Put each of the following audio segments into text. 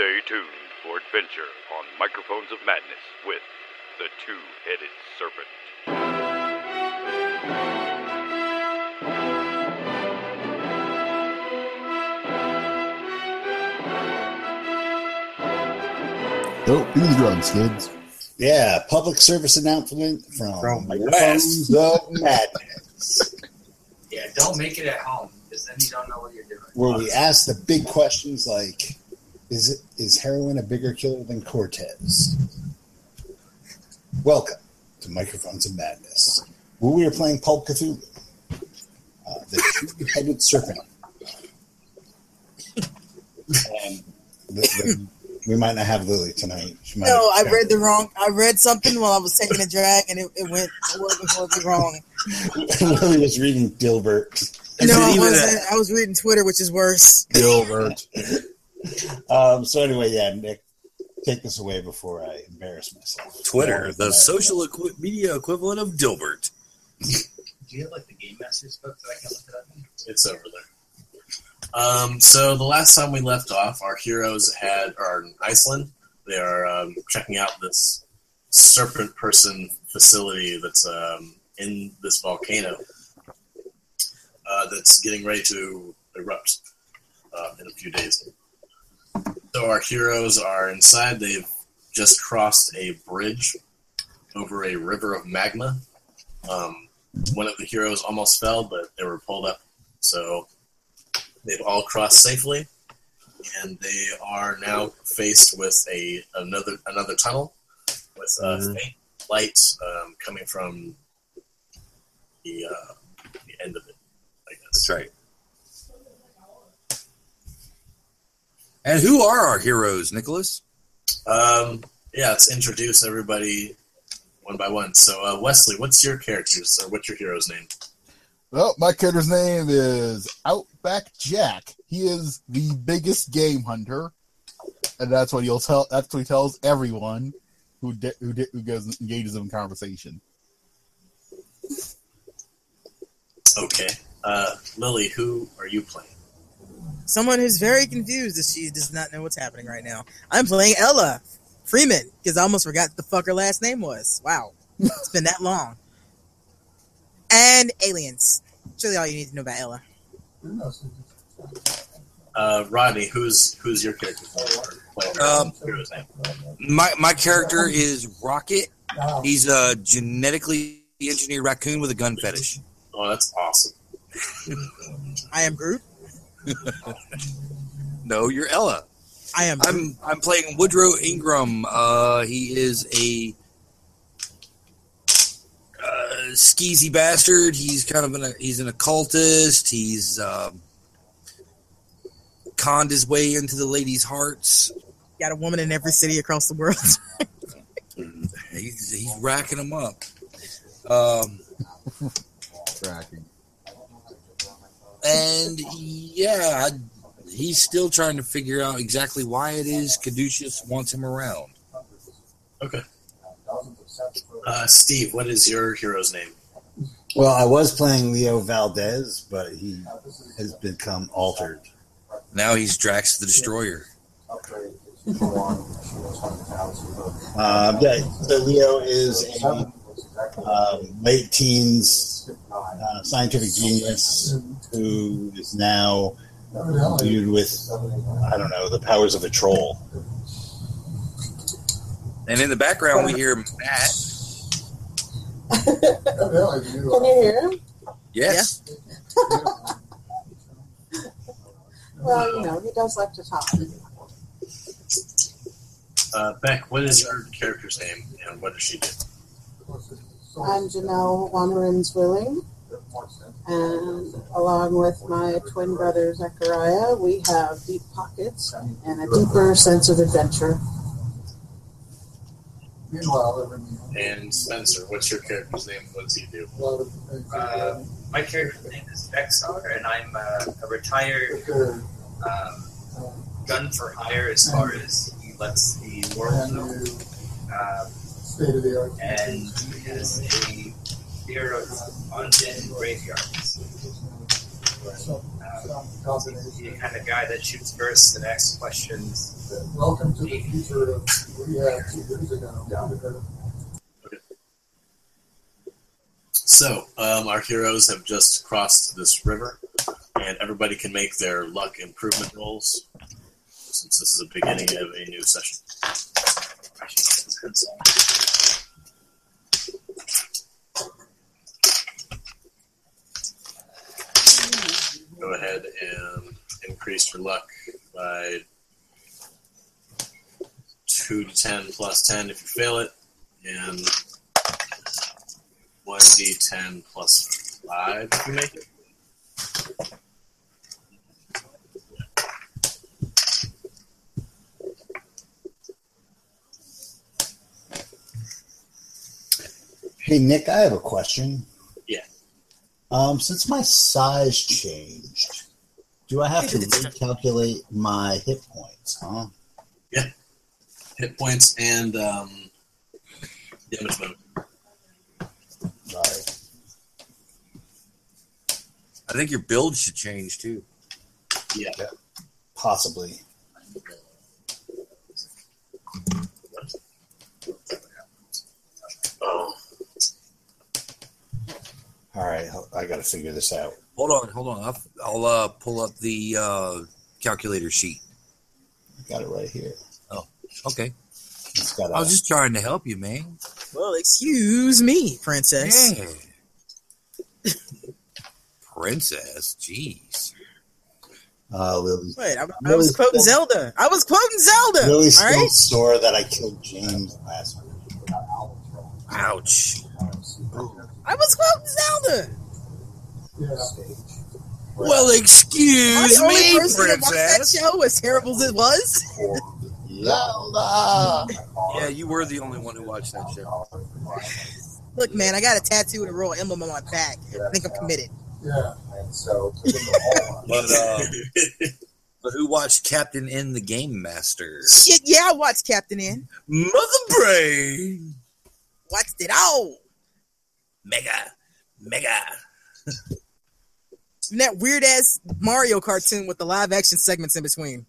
Stay tuned for adventure on Microphones of Madness with the Two Headed Serpent. Oh, don't do drugs, kids. Yeah, public service announcement from, From Microphones of Madness, Yeah, don't make it at home because then you don't know what you're doing. where we ask the big questions like, is it is heroin a bigger killer than Cortez? Welcome to Microphones of Madness, where we are playing Pulp Cthulhu, uh, the two-headed serpent. And the, the, we might not have Lily tonight. She might No, I read the wrong. I read something while I was taking a drag, and it, it went horribly, horribly wrong. Lily was reading Dilbert. Is no, I wasn't. I was reading Twitter, which is worse. Gilbert. Um, so anyway, yeah, Nick, take this away before I embarrass myself. Twitter, the social equi- media equivalent of Dilbert. Do you have like the game master's book that I can look it up in? It's over there. Um, so the last time we left off, our heroes had are in Iceland. They are um, checking out this serpent person facility that's um, in this volcano uh, that's getting ready to erupt uh, in a few days. So our heroes are inside. They've just crossed a bridge over a river of magma. Um, one of the heroes almost fell, but they were pulled up. So they've all crossed safely, and they are now faced with a another another tunnel with uh, Mhm. faint light um, coming from the uh, the end of it. I guess. That's right. And who are our heroes, Nicholas? Um, yeah, let's introduce everybody one by one. So, uh, Wesley, what's your character's or what's your hero's name? Well, my character's name is Outback Jack. He is the biggest game hunter, and that's what he'll tell. That's what he tells everyone who di- who, di- who goes engages in conversation. Okay, uh, Lily, who are you playing? Someone who's very confused as she does not know what's happening right now. I'm playing Ella Freeman because I almost forgot the fuck her last name was. Wow, it's been that long. And aliens. That's really all you need to know about Ella. Uh, Rodney, who's who's your character? Um. My my character is Rocket. He's a genetically engineered raccoon with a gun fetish. Oh, that's awesome. I am Groot. No, you're Ella. I am. I'm I'm playing Woodrow Ingram. Uh, he is a uh, skeezy bastard. He's kind of an a he's an occultist. He's um, conned his way into the ladies' hearts. Got a woman in every city across the world. He's he's racking them up. Um, Tracking. And yeah, I, he's still trying to figure out exactly why it is Caduceus wants him around. Okay. Uh, Steve, what is your hero's name? Well, I was playing Leo Valdez, but he has become altered. Now he's Drax the Destroyer. Um, yeah, so Leo is a um, late teens uh, scientific genius who is now viewed with, I don't know, the powers of a troll. And in the background, we hear Matt. Can you hear him? Yes. Well, you know, he does like to talk. Uh, Beck, what is your character's name and what does she do? I'm Janelle Wanderins Willing, and along with my twin brother Zechariah, we have deep pockets and a deeper sense of adventure. And Spencer, what's your character's name? What does he do? Uh, my character's name is Vexar, and I'm uh, a retired um, gun for hire as far as he lets the world know. Um, State of the art. and he has a fear of undead graveyards. Um, he's the kind of guy that shoots first and asks questions. Welcome to the future of we had two years ago. So, um, our heroes have just crossed this river, and everybody can make their luck improvement rolls since this is the beginning of a new session. Go ahead and increase your luck by 2d10 plus 10 if you fail it, and 1d10 plus 5 if you make it. Hey Nick, I have a question. Yeah. Um, since my size changed, do I have to recalculate my hit points? Huh? Yeah, hit points and um, damage bonus. Right. I think your build should change too. Yeah. Possibly. Oh, All right, I got to figure this out. Hold on, hold on. I'll, I'll uh, pull up the uh, calculator sheet. I got it right here. Oh, okay. It's got. I was just trying to help you, man. Well, excuse me, princess. Yeah. Princess, jeez. uh, Lily. Wait, I, I Really was quoting cool. Zelda. I was quoting Zelda. Lily all still right. sore that I killed James last week. Ouch. I was quoting Zelda. Yeah. Well, Am I excuse the only me, person that that show, as terrible as it was. Zelda. Yeah, you were the only one who watched that show. Look, man, I got a tattoo and a royal emblem on my back. I think I'm committed. Yeah. But uh, but who watched Captain N the Game Master? Shit, yeah, I watched Captain N. Mother Brain. Watched it all. Mega, mega. And that weird ass Mario cartoon with the live action segments in between.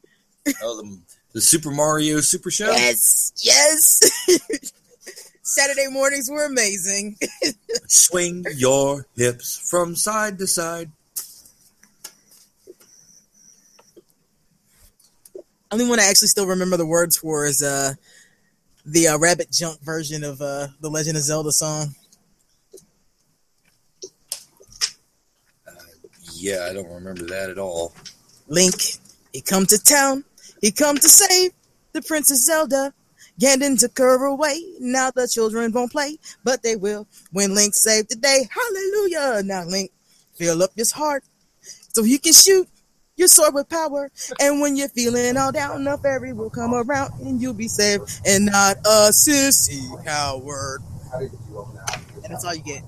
Oh, the, the Super Mario Super Show. Yes, yes. Saturday mornings were amazing. Swing your hips from side to side. Only one I actually still remember the words for is uh the uh, rabbit junk version of uh the Legend of Zelda song. Yeah, I don't remember that at all. Link, he come to town. He come to save the Princess Zelda. Ganon took her away. Now the children won't play, but they will when Link saved the day. Hallelujah! Now Link, fill up his heart so he can shoot your sword with power. And when you're feeling all down, the fairy will come around and you'll be saved and not a sissy coward. And that's all you get.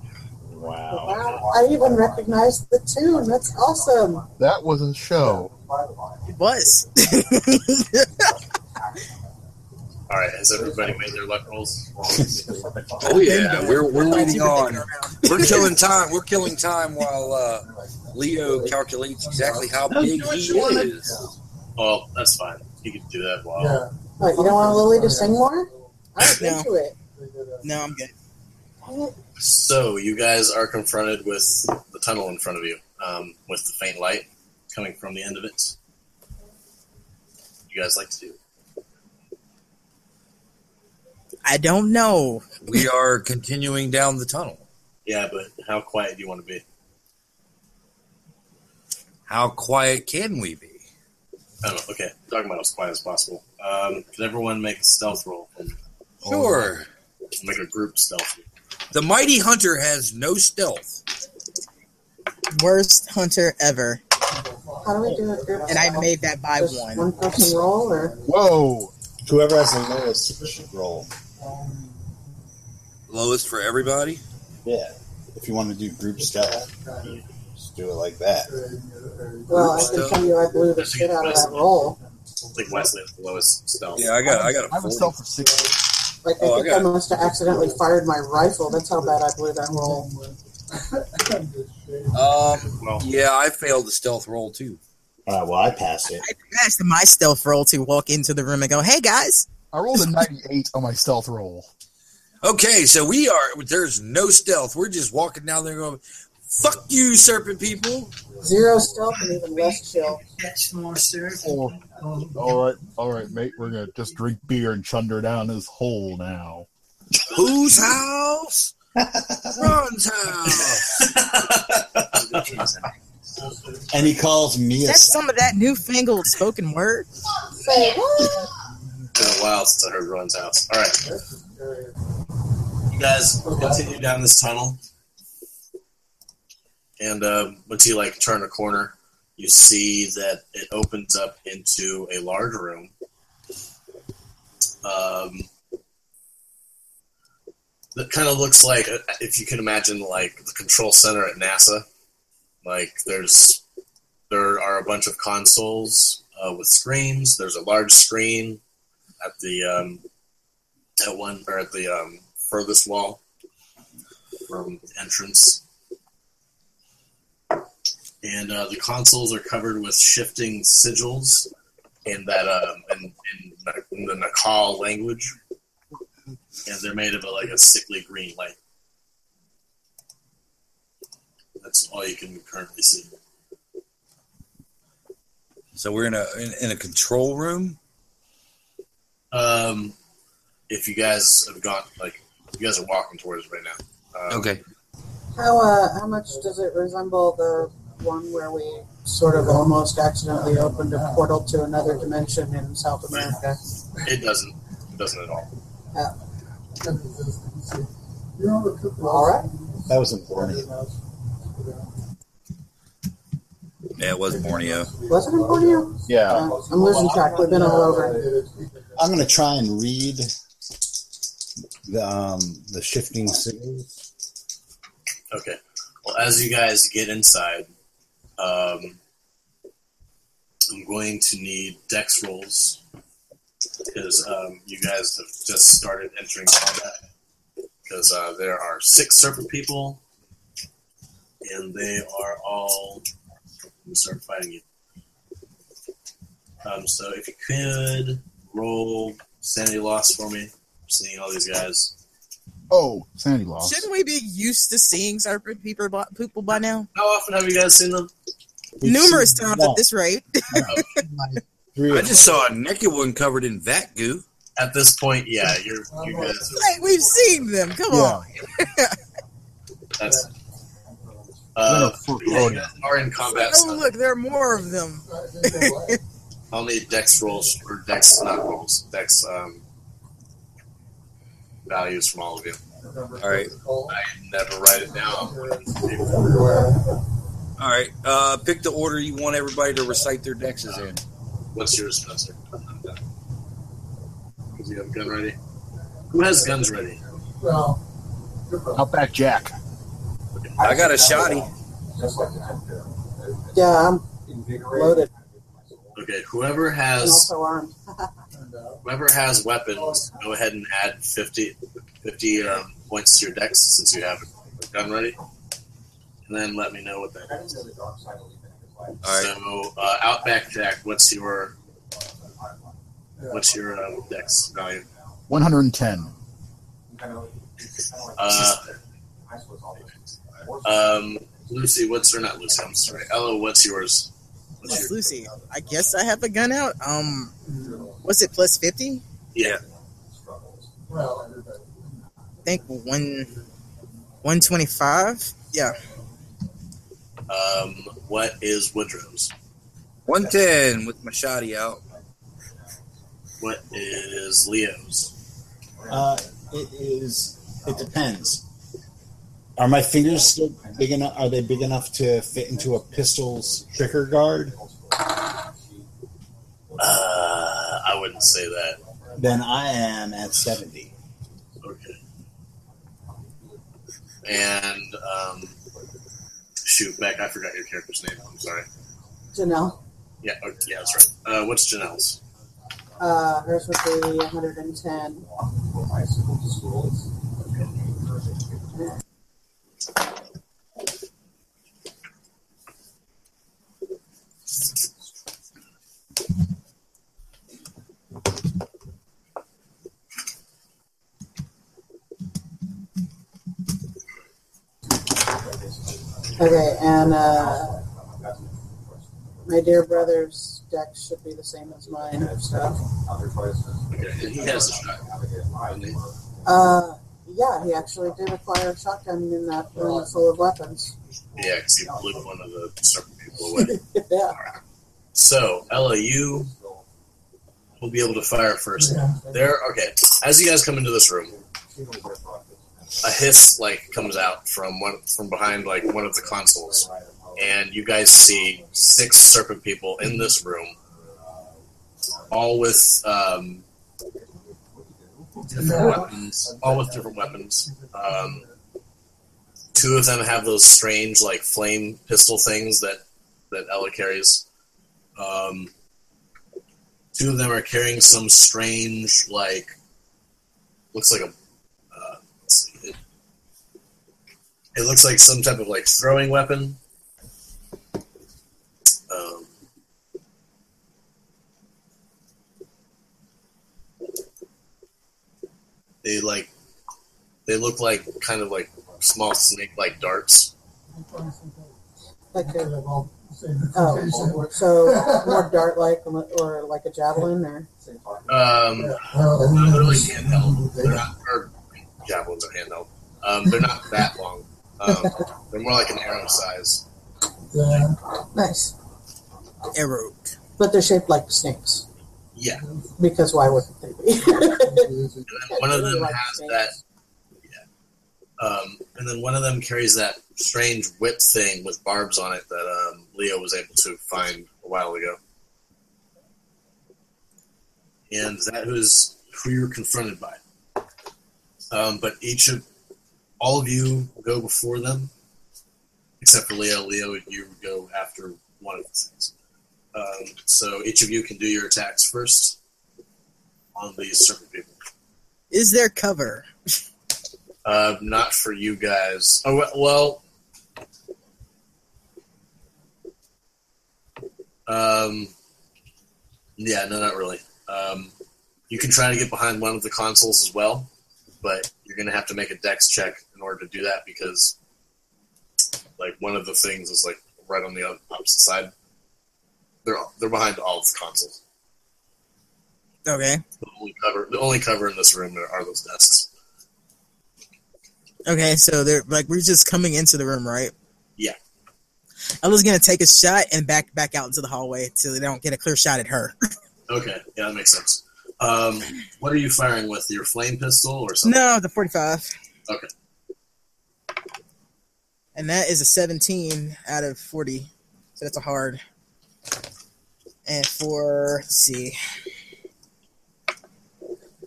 Wow. Wow, I even recognized the tune. That's awesome. That was a show. It was. All right, has everybody made their luck rolls? Oh yeah, we're we're waiting on. We're killing time. We're killing time while uh, Leo calculates exactly how big he is. Well, that's fine. You can do that while. Yeah. What, you don't want Lily to sing more? I was No. into it. No, I'm good. Dang it. So you guys are confronted with the tunnel in front of you, um, with the faint light coming from the end of it. You guys like to do? I don't know. We are continuing down the tunnel. Yeah, but how quiet do you want to be? How quiet can we be? I don't know. Okay, talking about as quiet as possible. Um, can everyone make a stealth roll? Sure. Make a group stealth. roll. The mighty hunter has no stealth. Worst hunter ever. How do we do it? group And I made that by Just one. One person roll, or Whoa! Whoever has the lowest should roll. Lowest for everybody. Yeah. If you want to do group stealth, just do it like that. well, I can tell you, I blew the shit out of that roll. I think Wesley has the lowest stealth. Yeah, I got I got I a have a 40. stealth for six. Like Oh, I I think I, got it. must have accidentally fired my rifle. That's how bad I blew that roll. Um, Well, yeah, I failed the stealth roll too. All right, well, I passed it. That's my stealth roll to walk into the room and go, "Hey guys, I rolled a 98 on my stealth roll. Okay, so we are. There's no stealth. We're just walking down there going, "Fuck you, serpent people." Zero stealth and even less chill. Catch more surf. Oh, all right, all right, mate. We're gonna just drink beer and chunder down this hole now. Whose house? Ron's house. And he calls me a that's some of that newfangled spoken word." Say what? been a while since I heard Ron's house. All right. You guys continue down this tunnel, and uh, once you like turn a corner, you see that it opens up into a large room. Um, that kind of looks like, uh, if you can imagine, like the control center at NASA. Like there's, there are a bunch of consoles uh, with screens. There's a large screen at the um, at one or at the um, furthest wall from the entrance, and uh, the consoles are covered with shifting sigils in that um, in, in, in the Naacal language, and they're made of a, like a sickly green light. That's all you can currently see. So we're in a in, in a control room. Um, if you guys have gone, like, you guys are walking towards it right now. Um, Okay. How uh, how much does it resemble the one where we sort of almost accidentally opened a portal to another dimension in South America? It doesn't. It doesn't at all. All right. That was important. Yeah, it was Borneo. Was it in Borneo? Yeah. Uh, I'm losing track. We've been all over. I'm going to try and read the um, the shifting signals. Okay. Well, as you guys get inside, um, I'm going to need dex rolls because um, you guys have just started entering combat. Because uh, there are six serpent people, and they are all going to start fighting you. Um, so if you could roll sanity loss for me, seeing all these guys. Oh, sanity loss. Shouldn't we be used to seeing serpent people by, people by now? How often have you guys seen them? We've Numerous seen times one. at this rate. I just saw a naked one covered in vat goo. At this point, yeah, you're you guys. Are, Like, we've seen them. Come Yeah. on. that's We're uh, gonna yeah, you Odin. guys are in combat. Oh, so look, there are more of them. I'll need dex rolls or dex not rolls, dex um, values from all of you. All right, I never write it down. all right. Uh, pick the order you want everybody to recite their dexes in. What's yours, Spencer? Does he have a gun ready? Who has guns ready? Well, Outback Jack. I got a shoddy. Yeah, I'm loaded Okay, whoever and has also armed. whoever has weapons, go ahead and add 50, 50 um, points to your dex since you have a gun ready, and then let me know what that is. All right. So, uh, Outback Jack, what's your what's your uh, dex value? 110. Uh, um, Lucy, what's or not Lucy? I'm sorry, Ella, what's yours? What's Miss your, Lucy, I guess I have a gun out. Um, what's it, plus 50? yeah, well. I think one, 125? Yeah. um, what is Woodrow's? One ten with my shoddy out. What is Leo's? Uh, it is. It depends. Are my fingers still big enough? Are they big enough to fit into a pistol's trigger guard? Uh, I wouldn't say that. Then I am at seventy. Okay. And um, shoot, Beck, I forgot your character's name. I'm sorry. Janelle, Yeah, okay, yeah, that's right. Uh, what's Janelle's? uh, hers would be 110. Okay, and uh, my dear brother's deck should be the same as mine. So, Okay, he has a shotgun. uh, yeah, he actually did acquire a shotgun in that room full of weapons. Yeah, because he blew one of the serpent people away. yeah. So, Ella, you will be able to fire first. There, okay. As you guys come into this room, a hiss like comes out from one from behind like one of the consoles, and you guys see six serpent people in this room, all with um, different weapons, all with different weapons. Um, two of them have those strange like flame pistol things that that Ella carries. Um, two of them are carrying some strange like looks like a uh, let's see, it, it looks like some type of like throwing weapon. Um, they like they look like kind of like small snake like darts. Like a, oh, so more dart like or like a javelin or Um, they're really handheld. They're not, or javelins are handheld. Um, they're not that long. Um, they're more like an arrow size. Yeah. nice, Arrow. but they're shaped like snakes. Yeah. Because why wouldn't they be? One of them Like has snakes. that. Yeah. Um, and then one of them carries that strange whip thing with barbs on it that um, Leo was able to find a while ago. And that was who you were confronted by. Um, but each of all of you go before them, except for Leo. Leo, you go after one of the things. Um, so each of you can do your attacks first on these serpent people. Is there cover? Uh, not for you guys. Oh well. Um. Yeah, no, not really. Um, you can try to get behind one of the consoles as well, but you're going to have to make a dex check in order to do that because, like, one of the things is like right on the opposite side. They're they're behind all of the consoles. Okay. The only cover the only cover in this room are, are those desks. Okay, so they're like we're just coming into the room, right? Yeah. Ella's gonna take a shot and back back out into the hallway so they don't get a clear shot at her. Okay, yeah, that makes sense. Um, what are you firing with? Your flame pistol or something? no, the forty-five. Okay. And that is a seventeen out of forty. So that's a hard. And for let's see.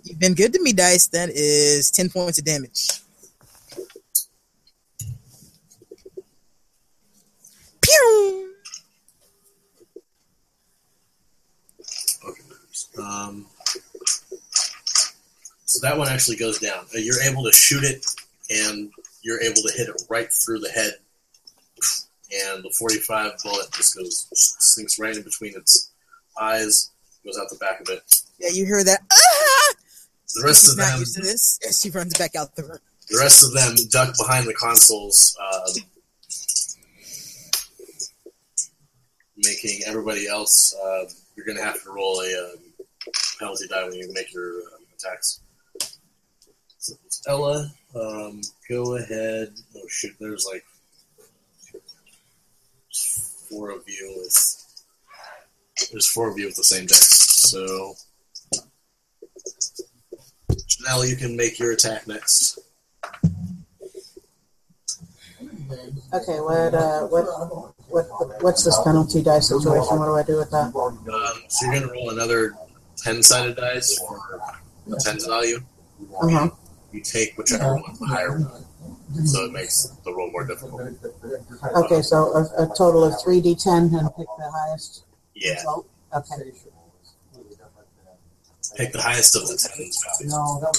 You've been good to me, Dice. That is ten points of damage. Pew! Okay. Um, so that one actually goes down. Uh, You're able to shoot it, and you're able to hit it right through the head. And the 45 bullet just goes sinks right in between its eyes, goes out the back of it. Yeah, you hear that? Ah! The rest She's of not them, used to this. As she runs back out the room. the rest of them duck behind the consoles, um, making everybody else. Uh, you're going to have to roll a um, penalty die when you make your um, attacks. So it's Ella, um, go ahead. Oh shit, there's like four of you with. There's four of you with the same dex. So, Janelle, you can make your attack next. Okay, what uh, what what what's this penalty die situation? What do I do with that? Um, so you're going to roll another ten-sided dice for a ten value. Uh huh. You take whichever one's the higher one, so it makes the roll more difficult. Okay, so a, a total of three d10 and pick the highest Yeah, result. Okay. pick the highest of the tens. No,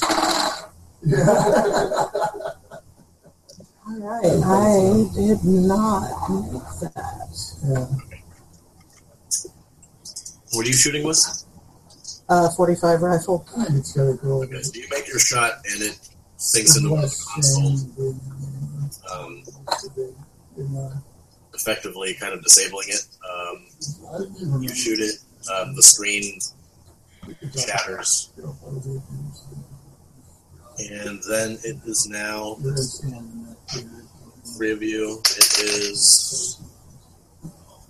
All right, I did not make that. What are you shooting with? Uh, 45 rifle. it's gotta go. Okay, so you make your shot and it sinks into the consoles. Um, effectively kind of disabling it. Um, you shoot it, um, the screen shatters, and then it is now three of you. It is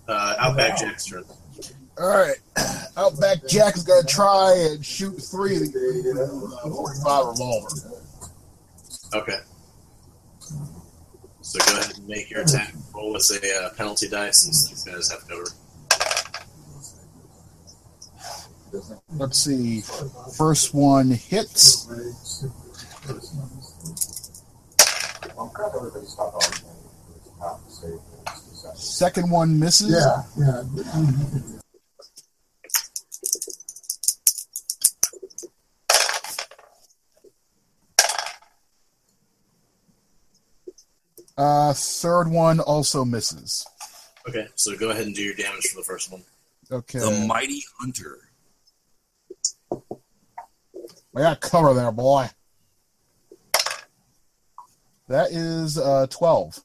uh, Outback Jack's turn. All right, Outback Jack is gonna try and shoot three of the 45 revolver. Okay. So go ahead and make your attack. Roll with a uh, penalty dice since these guys have cover. Let's see. First one hits. Second one misses. Yeah, yeah. Uh, third one also misses. Okay, so go ahead and do your damage for the first one. Okay. The mighty hunter. I got cover there, boy. That is uh, 12.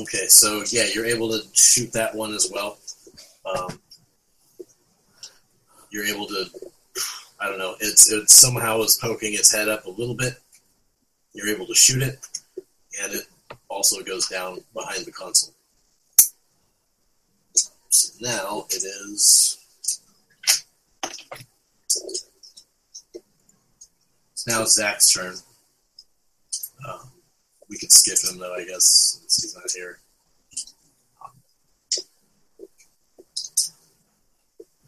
Okay, so yeah, you're able to shoot that one as well. Um, you're able to, I don't know, it's it somehow is poking its head up a little bit. You're able to shoot it, it also goes down behind the console. So now it is. It's now Zach's turn. Um, we could skip him though, I guess, since he's not here.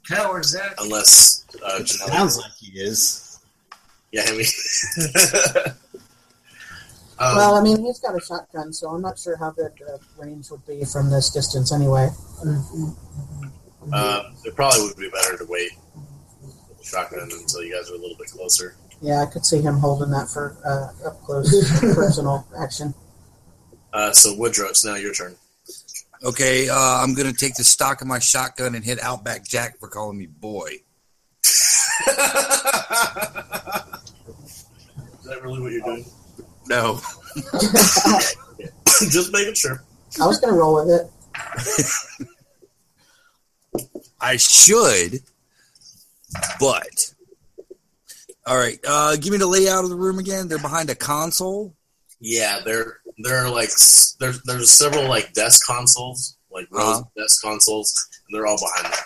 Coward Zach. Unless uh, Janelle. Sounds like he is. Yeah, I mean. well, um, I mean, he's got a shotgun, so I'm not sure how good the range would be from this distance anyway. uh, it probably would be better to wait with the shotgun until you guys are a little bit closer. Yeah, I could see him holding that for uh, up close personal action. Uh, so Woodrow, it's now your turn. Okay, uh, I'm gonna take the stock of my shotgun and hit Outback Jack for calling me boy. Is that really what you're doing? No, Just making sure. I was going to roll with it. I should, but all right. Uh, give me the layout of the room again. They're behind a console. Yeah, there there are like s- there's there's several like desk consoles, like rows Uh-huh. desk consoles, and they're all behind them.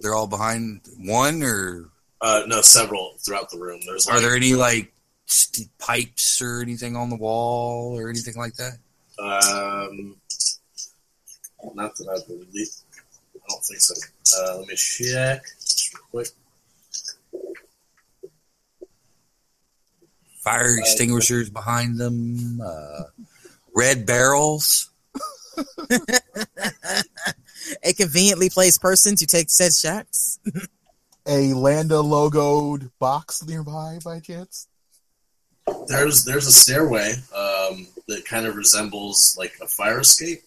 They're all behind one, or Uh, no, several throughout the room. There's are there any like st- pipes or anything on the wall or anything like that? Um, not that I believe. I don't think so. Uh, let me check just real quick. Fire extinguishers behind them. Uh, red barrels. A conveniently placed person to take said shots. A Landa logoed box nearby by chance? There's there's a stairway um, that kind of resembles like a fire escape.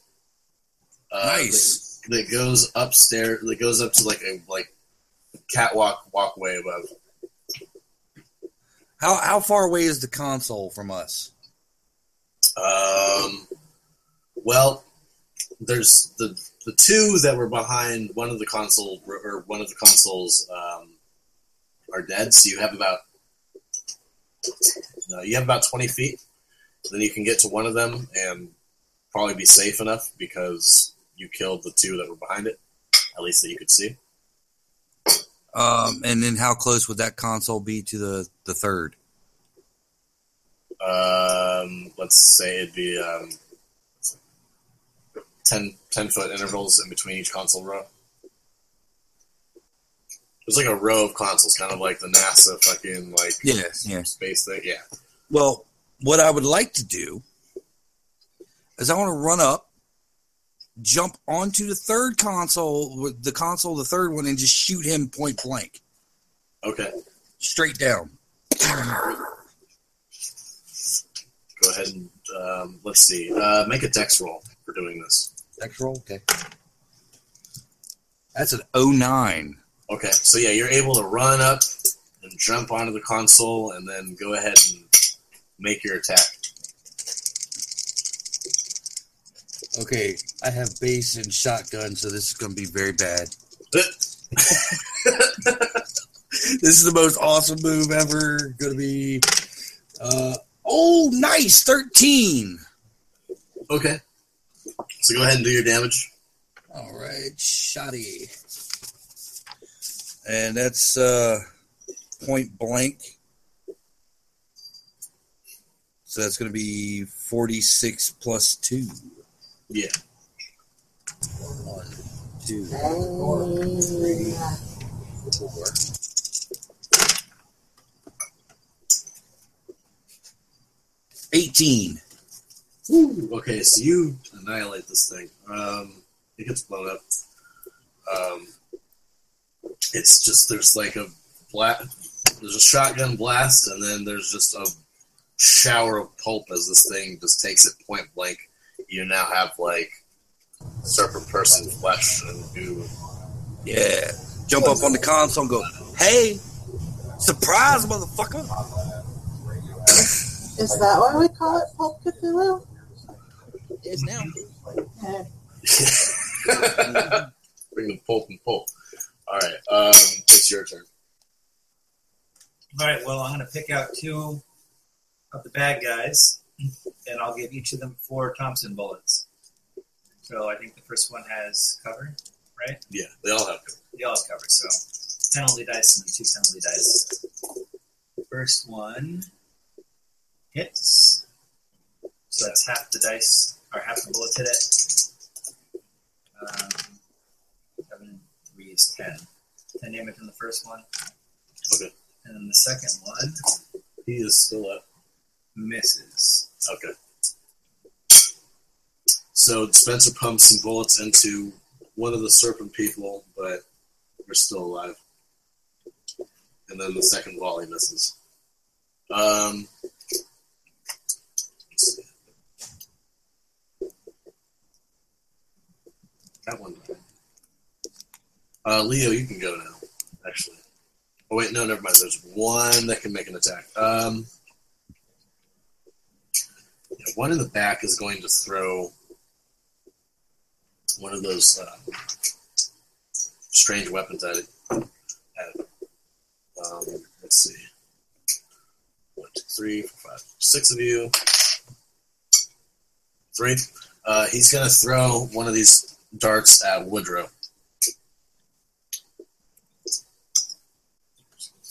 Uh, Nice. That, that goes upstairs. That goes up to like a like catwalk walkway above. How how far away is the console from us? Um, well, there's the the two that were behind one of the console or one of the consoles um, are dead. So you have about no, you have about twenty feet. Then you can get to one of them and probably be safe enough because you killed the two that were behind it. At least that you could see. Um, and then how close would that console be to the the third? Um, let's say it'd be um, 10, 10 foot intervals in between each console row. There's like a row of consoles, kind of like the NASA fucking like Yeah, yeah. space thing. Yeah. Well, what I would like to do is I want to run up, jump onto the third console, with the console, the third one, and just shoot him point blank, Okay. straight down. Go ahead and um, let's see. Uh, make a dex roll for doing this. Next roll, okay. That's an 09. Okay. So yeah, you're able to run up and jump onto the console, and then go ahead and make your attack. Okay, I have base and shotgun, so this is going to be very bad. this is the most awesome move ever. Going to be. Uh, oh, nice! 13. Okay. So go ahead and do your damage. All right, shoddy. And that's uh, point blank. So that's going to be 4d6 plus 2. Yeah. One, two, Three. four. Eighteen. Woo. Okay, so you annihilate this thing. Um, it gets blown up. Um, it's just there's like a bla- there's a shotgun blast, and then there's just a shower of pulp as this thing just takes it point blank. You now have like serpent person flesh and goo. Yeah. Jump up on the console and go, hey, surprise, motherfucker. Is that why we call it Pulp Cthulhu? It's now. Yeah. Bring the pulp and pulp. All right, um, it's your turn. All right. Well, I'm going to pick out two of the bad guys, and I'll give each of them four Thompson bullets. So I think the first one has cover, right? Yeah, they all have. Cover. They all have cover. So penalty dice and then two penalty dice. First one hits. So that's half the dice, or half the bullets hit it. Um, is ten. Ten damage on the first one. Okay. And then the second one He is still up. misses. Okay. So Spencer pumps some bullets into one of the serpent people, but they're still alive. And then the second volley misses. Um. That one. died. Uh, Leo, you can go now. Actually. Oh wait, no, never mind. There's one that can make an attack. Um, yeah, one in the back is going to throw one of those uh, strange weapons at it. At it. Um, let's see. One, two, three, four, five, six of you. Three. Uh, he's going to throw one of these darts at Woodrow.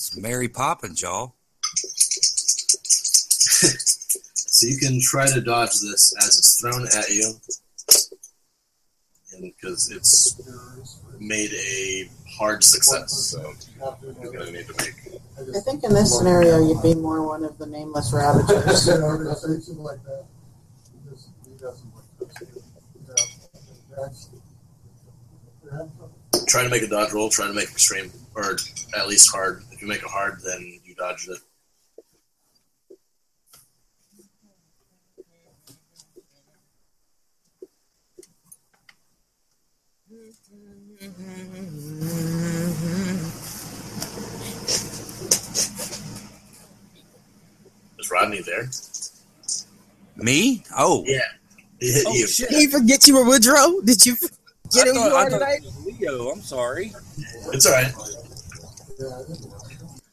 It's Mary Poppins, y'all. So you can try to dodge this as it's thrown at you. And because it's made a hard success, so you're going to need to make. I think in this scenario, you'd be more one of the nameless ravagers. An organization like that. He doesn't, he doesn't like this. Yeah. That's- yeah. Try to make a dodge roll, trying to make extreme, or at least hard. If you make it hard, then you dodge it. Is Rodney there? Me? Oh. Yeah. Oh, he Oh, you. shit. Did you forget you were Woodrow? Did you forget I who thought, you I are tonight? Leo. I'm sorry. It's all right.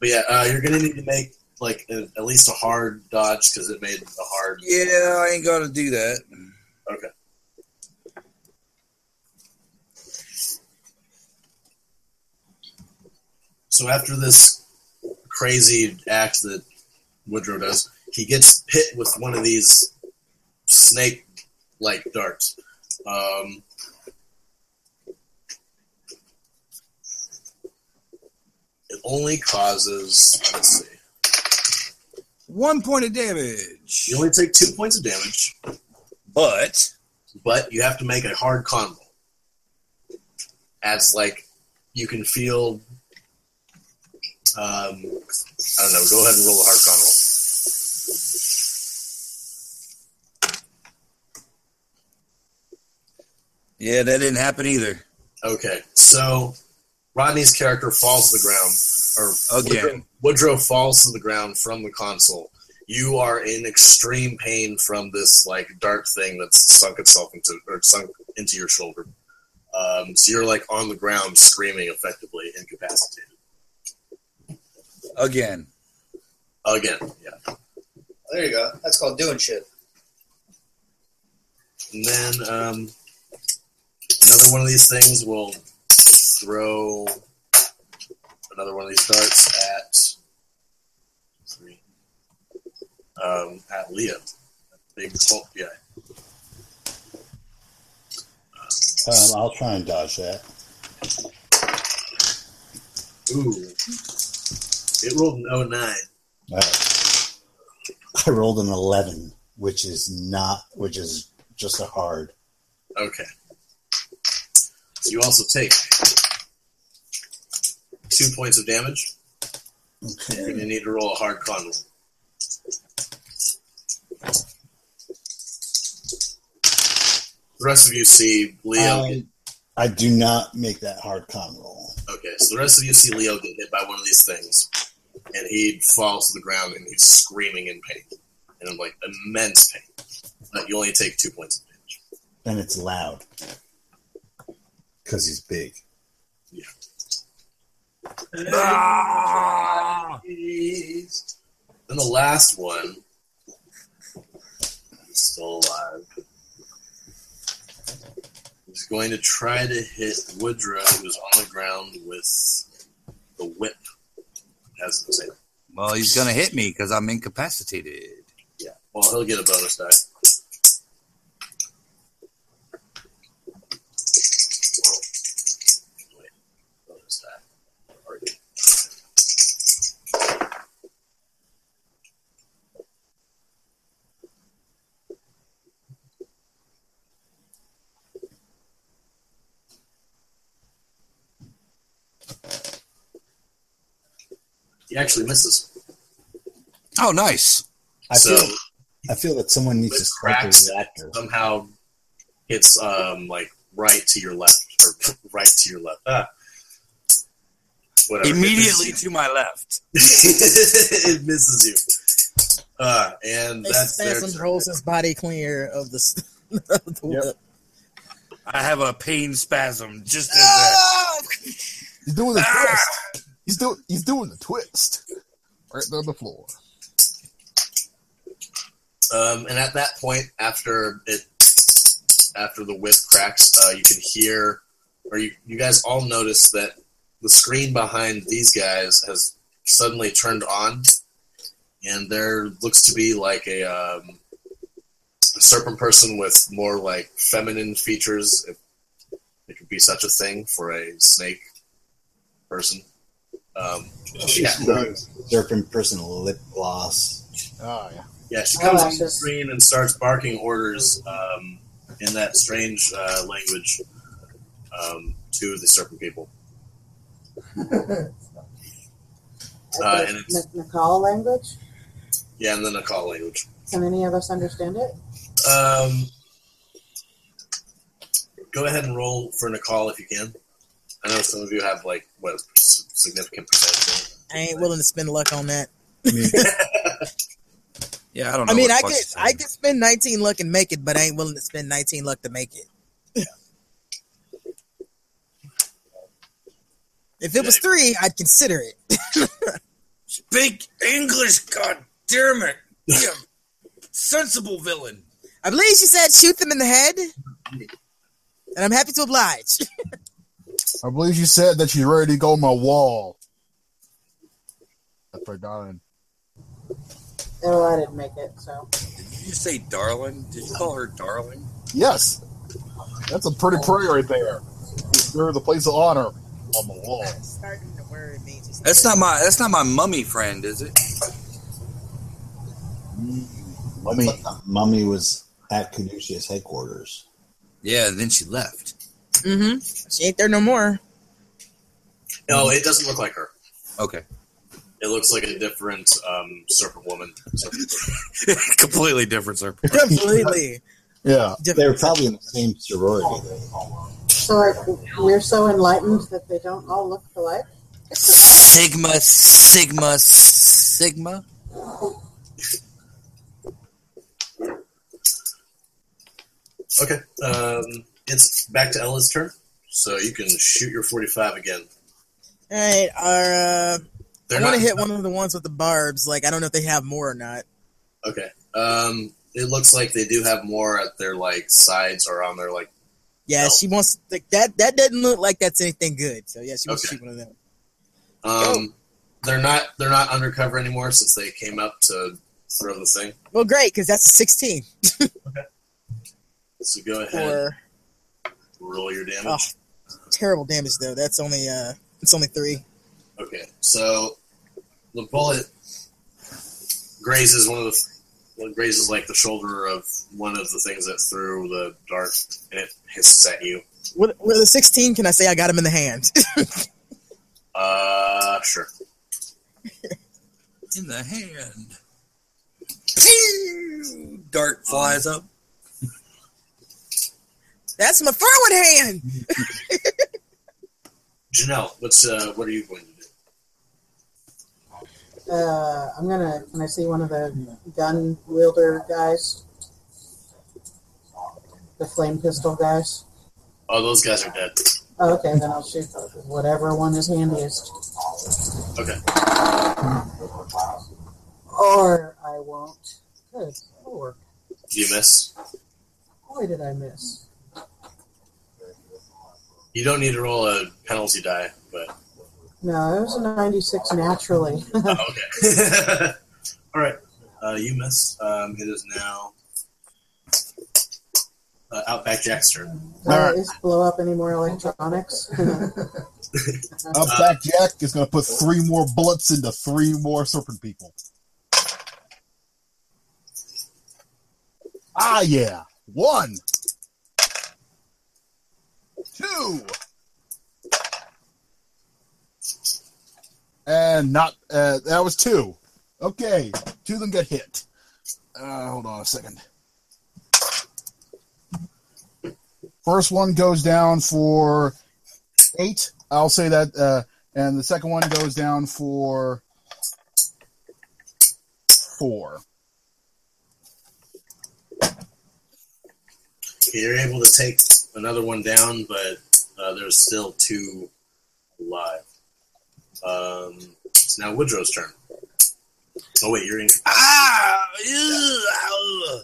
Yeah, I didn't know. But yeah, uh, you're gonna need to make like a, at least a hard dodge because it made a hard. Yeah, I ain't gonna do that. Okay. So after this crazy act that Woodrow does, he gets hit with one of these snake-like darts. Um, only causes. Let's see. One point of damage. You only take two points of damage, But but you have to make a hard con roll. As like you can feel. Um, I don't know. Go ahead and roll a hard con roll. yeah, that didn't happen either. Okay, so Rodney's character falls to the ground, or Again. Woodrow, Woodrow falls to the ground from the console, You are in extreme pain from this like dark thing that's sunk itself into or sunk into your shoulder. Um, so you're like on the ground screaming, effectively incapacitated. Again. Again, yeah. There you go. That's called doing shit. And then um, another one of these things will throw another one of these darts at three. Um, at Leo, that big Hulk guy. Um, I'll try and dodge that. Ooh, it rolled an 09. All right. I rolled an eleven, which is not, which is just a hard. Okay. You also take two points of damage. Okay. You're gonna need to roll a hard con roll. The rest of you see Leo. I, I do not make that hard con roll. Okay, so the rest of you see Leo get hit by one of these things, and he falls to the ground and he's screaming in pain, and in like immense pain. But you only take two points of damage. And it's loud. Because he's big. Ah! Then the last one is still alive. He's going to try to hit Woodrow, who's on the ground with the whip. As the same. Well, he's gonna hit me because I'm incapacitated. Yeah. Well, he'll get a bonus die. Wait, bonus die. Already. He actually misses. Oh, nice. I So- feel I feel that someone needs to strike cracks. the reactor. somehow hits um like right to your left or right to your left. Ah. Whatever. Immediately to my left. it misses you. Uh, and that's their Spasm rolls his body clear of the, of the Yep. whip. I have a pain spasm just as that. He's doing the Ah! He's doing he's doing the twist. Right there on the floor. Um, and at that point, after it, after the whip cracks, uh, you can hear, or you, you guys all notice that the screen behind these guys has suddenly turned on, and there looks to be like a, um, a serpent person with more like feminine features, if it could be such a thing for a snake person. Um, yeah, Serpent person lip gloss. Oh yeah. Yeah, she comes on the screen and starts barking orders um, in that strange uh, language um, to the serpent people. Uh, and it's- N- Naacal language. Yeah, and then a language. Can any of us understand it? Um, go ahead and roll for Naacal if you can. I know some of you have like what significant percentage. I ain't willing to spend luck on that. Yeah, I don't know. I mean, I fuck could. I could spend 19 luck and make it, but I ain't willing to spend 19 luck to make it. if it was three, I'd consider it. Speak English, god damn it. You sensible villain. I believe she said shoot them in the head, and I'm happy to oblige. I believe you said that she's ready to go on my wall. That's right, darling. Oh, I didn't make it. So Did you say darling? Did you call her darling? Yes. That's a pretty prayer right there. You're the place of honor on the wall. Starting the word means it's That's not my that's not my mummy friend, is it? mummy, mummy was at Caduceus headquarters. Yeah, and then she left. Mm-hmm. She ain't there no more. No, it doesn't look like her. Okay. It looks like a different um, serpent woman. Serpent. Completely different serpent. Completely. yeah, they're probably in the same sorority. So like, we're so enlightened that they don't all look alike. Sigma, Sigma, Sigma. Okay, um, it's back to Ella's turn so you can shoot your 45 again. All right, our uh, They're I want to hit one of the ones with the barbs. Like I don't know if they have more or not. Okay. Um, it looks like they do have more at their like sides or on their like. Yeah, she wants like that. That doesn't look like that's anything good. So yeah, she wants Okay. to shoot one of them. Um, they're not they're not undercover anymore since they came up to throw the thing. Well, great because that's a sixteen okay. So go ahead, for roll your damage. oh, terrible damage though. That's only uh, it's only three. Okay, so the bullet grazes one of the well, grazes like the shoulder of one of the things that threw the dart, and it hisses at you. With, with a sixteen, can I say I got him in the hand? Uh, sure. In the hand. Pew! Dart flies up. That's my forward hand. Janelle, what's uh, what are you going to do? Uh, I'm gonna. Can I see one of the gun wielder guys? The flame pistol guys. Oh, those guys are dead. Oh, okay, then I'll shoot whatever one is handiest. Okay. Or I won't. Good lord. You miss. Boy, did I miss. You don't need to roll a penalty die, but No, it was a 96 naturally. oh, okay. All right. Uh, you miss. Um, it is now uh, Outback Jack's turn. uh, is blow up any more electronics? Outback Jack is going to put three more bullets into three more serpent people. Ah, yeah. One. Two. And not, uh, that was two. Okay. Two of them get hit. Uh, hold on a second. First one goes down for eight. I'll say that. Uh, and the second one goes down for four. You're able to take another one down, but uh, there's still two alive. Um, it's now Woodrow's turn. Oh wait, you're in. Ah! Ew,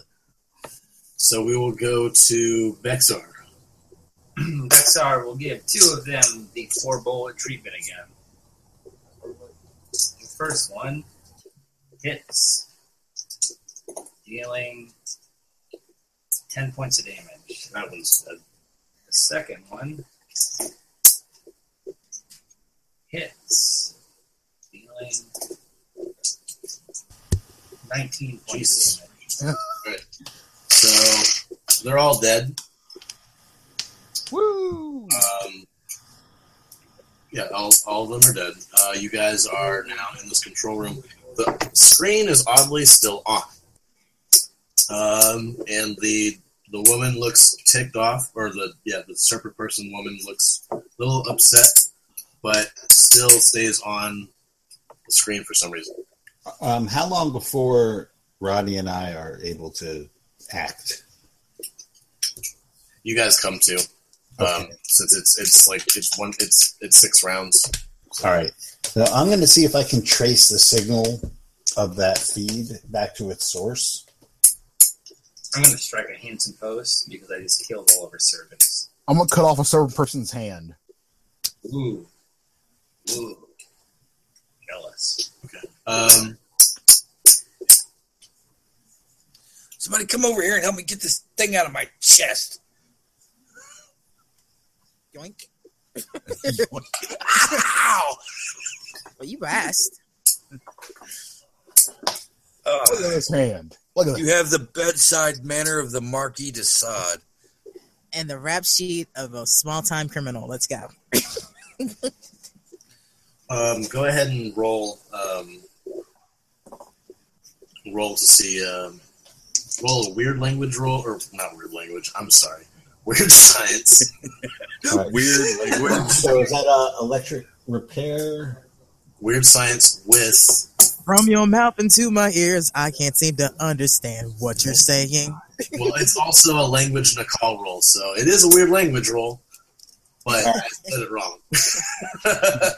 So we will go to Bexar. Bexar will give two of them the four bullet treatment again. The first one hits, dealing 10 points of damage. That one's dead. The second one hits, dealing 19 points Jesus. of damage. So they're all dead. Woo! Um, yeah, all, all of them are dead. Uh, you guys are now in this control room. The screen is oddly still on. Um, and the the woman looks ticked off, or the yeah, the serpent person woman looks a little upset, but still stays on the screen for some reason. Um, how long before Rodney and I are able to act? You guys come to, um, Okay. since it's it's like it's one it's it's six rounds. All right. So I'm going to see if I can trace the signal of that feed back to its source. I'm going to strike a handsome post because I just killed all of her servants. I'm going to cut off a serpent person's hand. Ooh. Ooh. Jealous. Okay. Um, Somebody come over here and help me get this thing out of my chest. Yoink. Ow! Well, you asked. Look at this hand. Look at you this. have the bedside manner of the Marquis de Sade. And the rap sheet of a small time criminal. Let's go. Um, go ahead and roll. Um, roll to see. Um, roll a weird language roll, or not weird language. I'm sorry, weird science. All right. Weird language. So is that uh, electric repair? Weird science with From your mouth into my ears, I can't seem to understand what you're saying. well, it's also a language Naacal roll, so it is a weird language roll, but I said it wrong.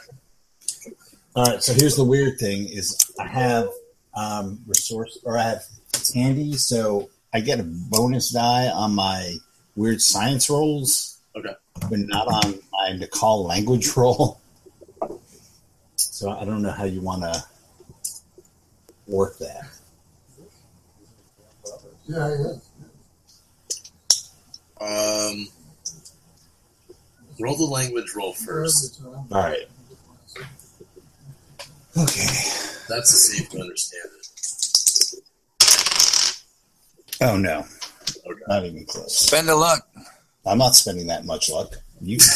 All right, so here's the weird thing: is I have um, resource or I have handy, so I get a bonus die on my weird science rolls, Okay. but not on my Naacal language roll. So I don't know how you want to work that. Yeah, yeah. Um, roll the language roll first. All right. Okay. That's to see if you understand it. Oh no, Okay. not even close. Spend a luck. I'm not spending that much luck. You,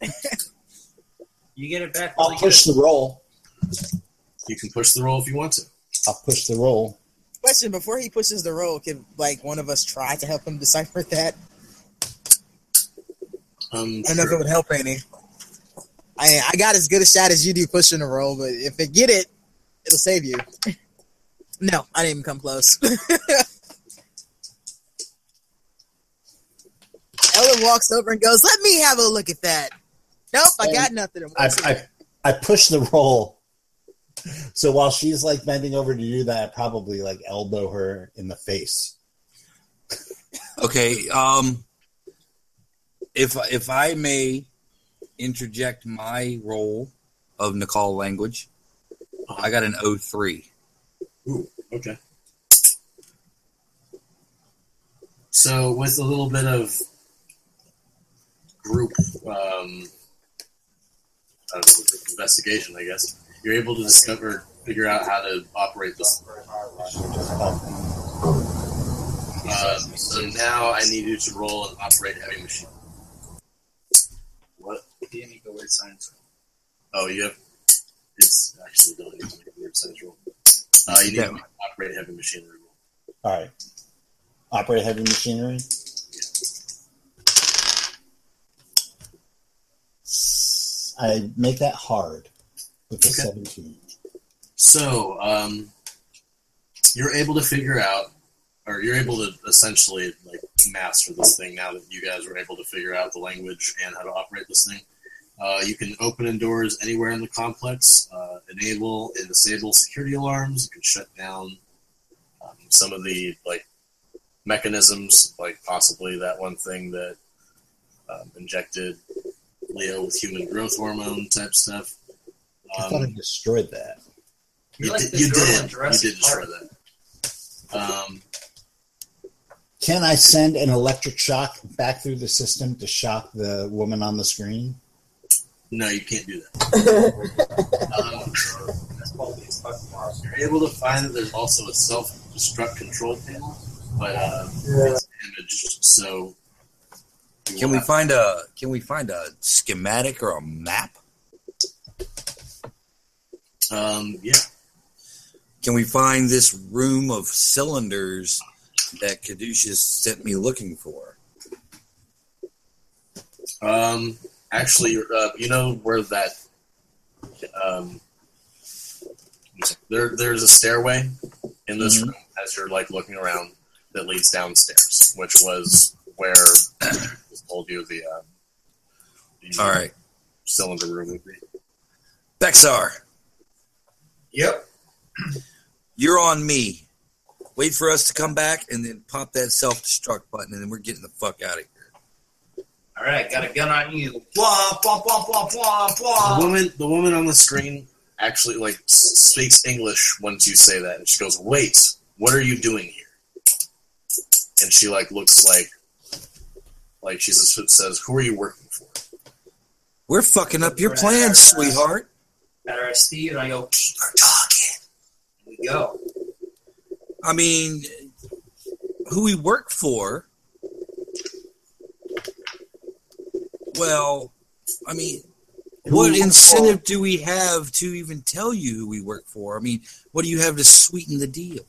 You get it back. I'll really push good. the roll. you can push the roll if you want to. I'll push the roll. Question: Before he pushes the roll, can like one of us try to help him decipher that? Um, I don't know if it would help any. I I got as good a shot as you do pushing the roll, but if it get it, it'll save you. No, I didn't even come close. Ellen walks over and goes, "Let me have a look at that." Nope, I got nothing. I. I, I push the roll. So while she's like bending over to do that, I probably like elbow her in the face. Okay. Um, if if I may interject my role of Naacal language, I got an 03. Ooh, okay. So, with a little bit of group um, I don't know, group investigation, I guess you're able to discover, figure out how to operate this. Uh, so now I need you to roll and operate heavy machine. What? Do You didn't go weird science. Oh, you have. It's actually don't need to make a weird science roll. Uh, you need Yeah. to operate heavy machinery roll. All right. Operate heavy machinery. I make that hard with the Okay. 17. So, um, you're able to figure out, or you're able to essentially like master this thing now that you guys were able to figure out the language and how to operate this thing. Uh, you can open and doors anywhere in the complex, uh, enable and disable security alarms. You can shut down um, some of the like mechanisms, like possibly that one thing that um, injected Leo with human growth hormone type stuff. I thought I Um, destroyed that. you, You're like did, the you did. You did destroy Park. that. Um, Can I send an electric shock back through the system to shock the woman on the screen? no, you can't do that. um, That's called the Xbox Mars. you're able to find that there's also a self-destruct control panel, but uh, Yeah. it's damaged. So you Can we find a Can we find a schematic or a map? Um, yeah. Can we find this room of cylinders that Caduceus sent me looking for? Um, actually, uh, you know where that um, there there's a stairway in this room as you're like looking around that leads downstairs, which was where was told you the, uh, the All right, cylinder room would be. Bexar, Yep. you're on me. Wait for us to come back and then pop that self destruct button, and then we're getting the fuck out of here. All right, got a gun on you. Blah blah blah blah blah The woman, the woman on the screen actually like speaks English once you say that, and she goes, "Wait, what are you doing here?" And she like looks like, like she says, says, "Who are you working for?" We're fucking up your plans, sweetheart. At our Steve, and I go, keep her talking. And we go. I mean, who we work for. Well, I mean, what incentive do we have to even tell you who we work for? I mean, what do you have to sweeten the deal?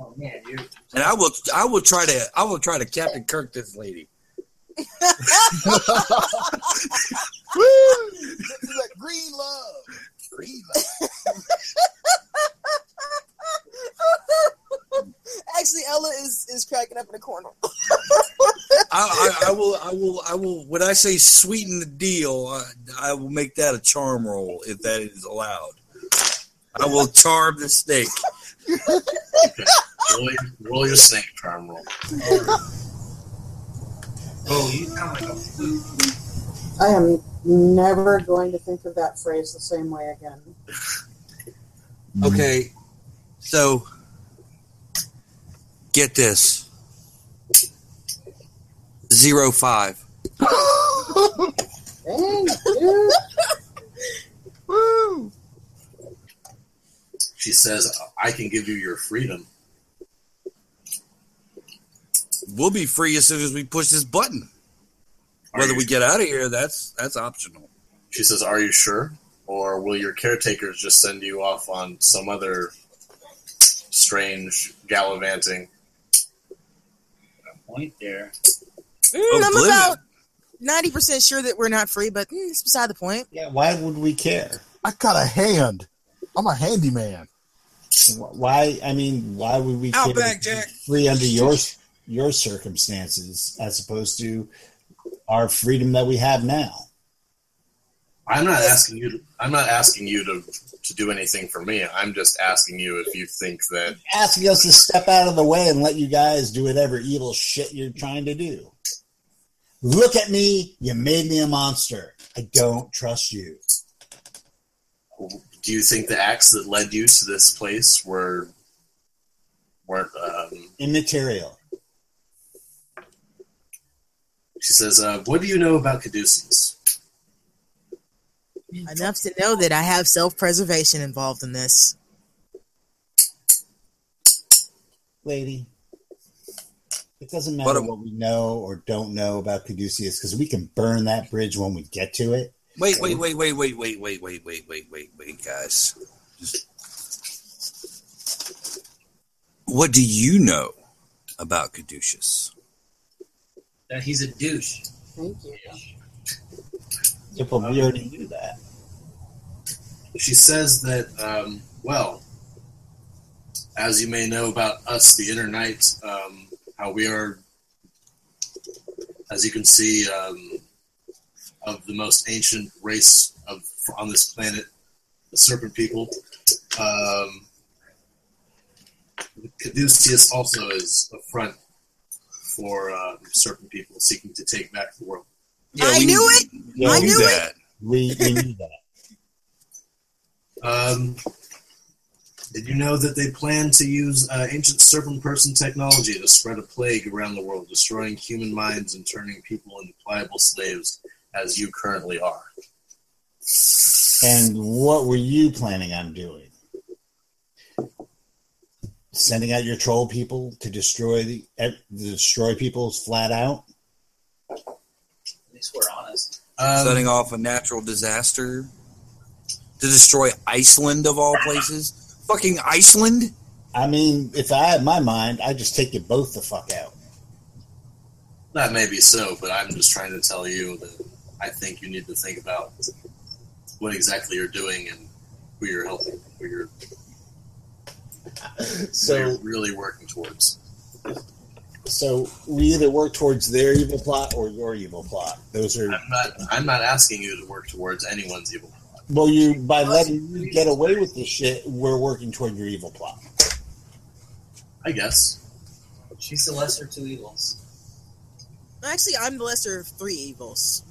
Oh man, you. And I will, I will try to, I will try to Captain Kirk this lady. Woo! Like green love, green love. Actually, Ella is is cracking up in the corner. I, I, I, will, I will, I will. When I say sweeten the deal, I, I will make that a charm roll if that is allowed. I will charm the snake. Roll your, roll your snake charm roll. Oh, you sound like a flute. I am never going to think of that phrase the same way again. Okay, so get this zero five. Dang, dude. Woo! She says, "I can give you your freedom." We'll be free as soon as we push this button. Are Whether you- we get out of here, that's that's optional. She says, "Are you sure, or will your caretakers just send you off on some other strange gallivanting?" Point there. Mm, Oh, I'm Glenn. about ninety percent sure that we're not free, but mm, it's beside the point. Yeah, why would we care? I got a hand. I'm a handyman. Why? I mean, why would we care Outback, to Jack. free under your your circumstances as opposed to our freedom that we have now? I'm not asking you. To, I'm not asking you to to do anything for me. I'm just asking you if you think that Asking us to step out of the way and let you guys do whatever evil shit you're trying to do. Look at me. You made me a monster. I don't trust you. Do you think the acts that led you to this place were weren't um, Immaterial. she says uh, what do you know about caduceus Enough to know that I have self preservation involved in this. lady. It doesn't matter But- what we know or don't know about Caduceus because we can burn that bridge when we get to it. Wait, wait, wait, wait, wait, wait, wait, wait, wait, wait, wait, wait, guys. Just- What do you know about Caduceus? That he's a douche. Thank you. Yeah, but we already knew that. she says that um, well as you may know about us the inner knight um, how we are as you can see um, of the most ancient race of on this planet the serpent people um, caduceus also is a front for uh, serpent people seeking to take back the world I we knew knew- it! Yeah, I knew knew it! we, we knew that. Um, did you know that they plan to use uh, ancient serpent person technology to spread a plague around the world, destroying human minds and turning people into pliable slaves, as you currently are? And what were you planning on doing? Sending out your troll people to destroy the eh, destroy people flat out? At least we're honest. Um, Setting off a natural disaster to destroy Iceland of all places. Fucking Iceland? I mean, if I had my mind, I'd just take you both the fuck out. that may be so, but I'm just trying to tell you that I think you need to think about what exactly you're doing and who you're helping, who you're, who So you're really working towards. So we either work towards their evil plot or your evil plot. Those are I'm not. I'm not asking you to work towards anyone's evil. Plot. Well, you by letting you get away with this shit, we're working toward your evil plot. I guess. She's the lesser of two evils. Actually, I'm the lesser of three evils.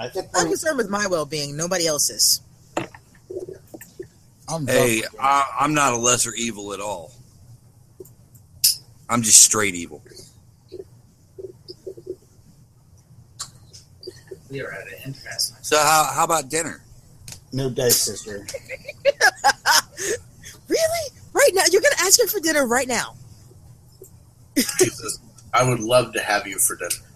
I think I'm concerned with my well being, nobody else's. I'm Hey. I, I'm not a lesser evil at all. I'm just straight evil. We are at an impasse. So how how about dinner? no dice, sister. Really? Right now? You're going to ask her for dinner right now? She says, "I would love to have you for dinner."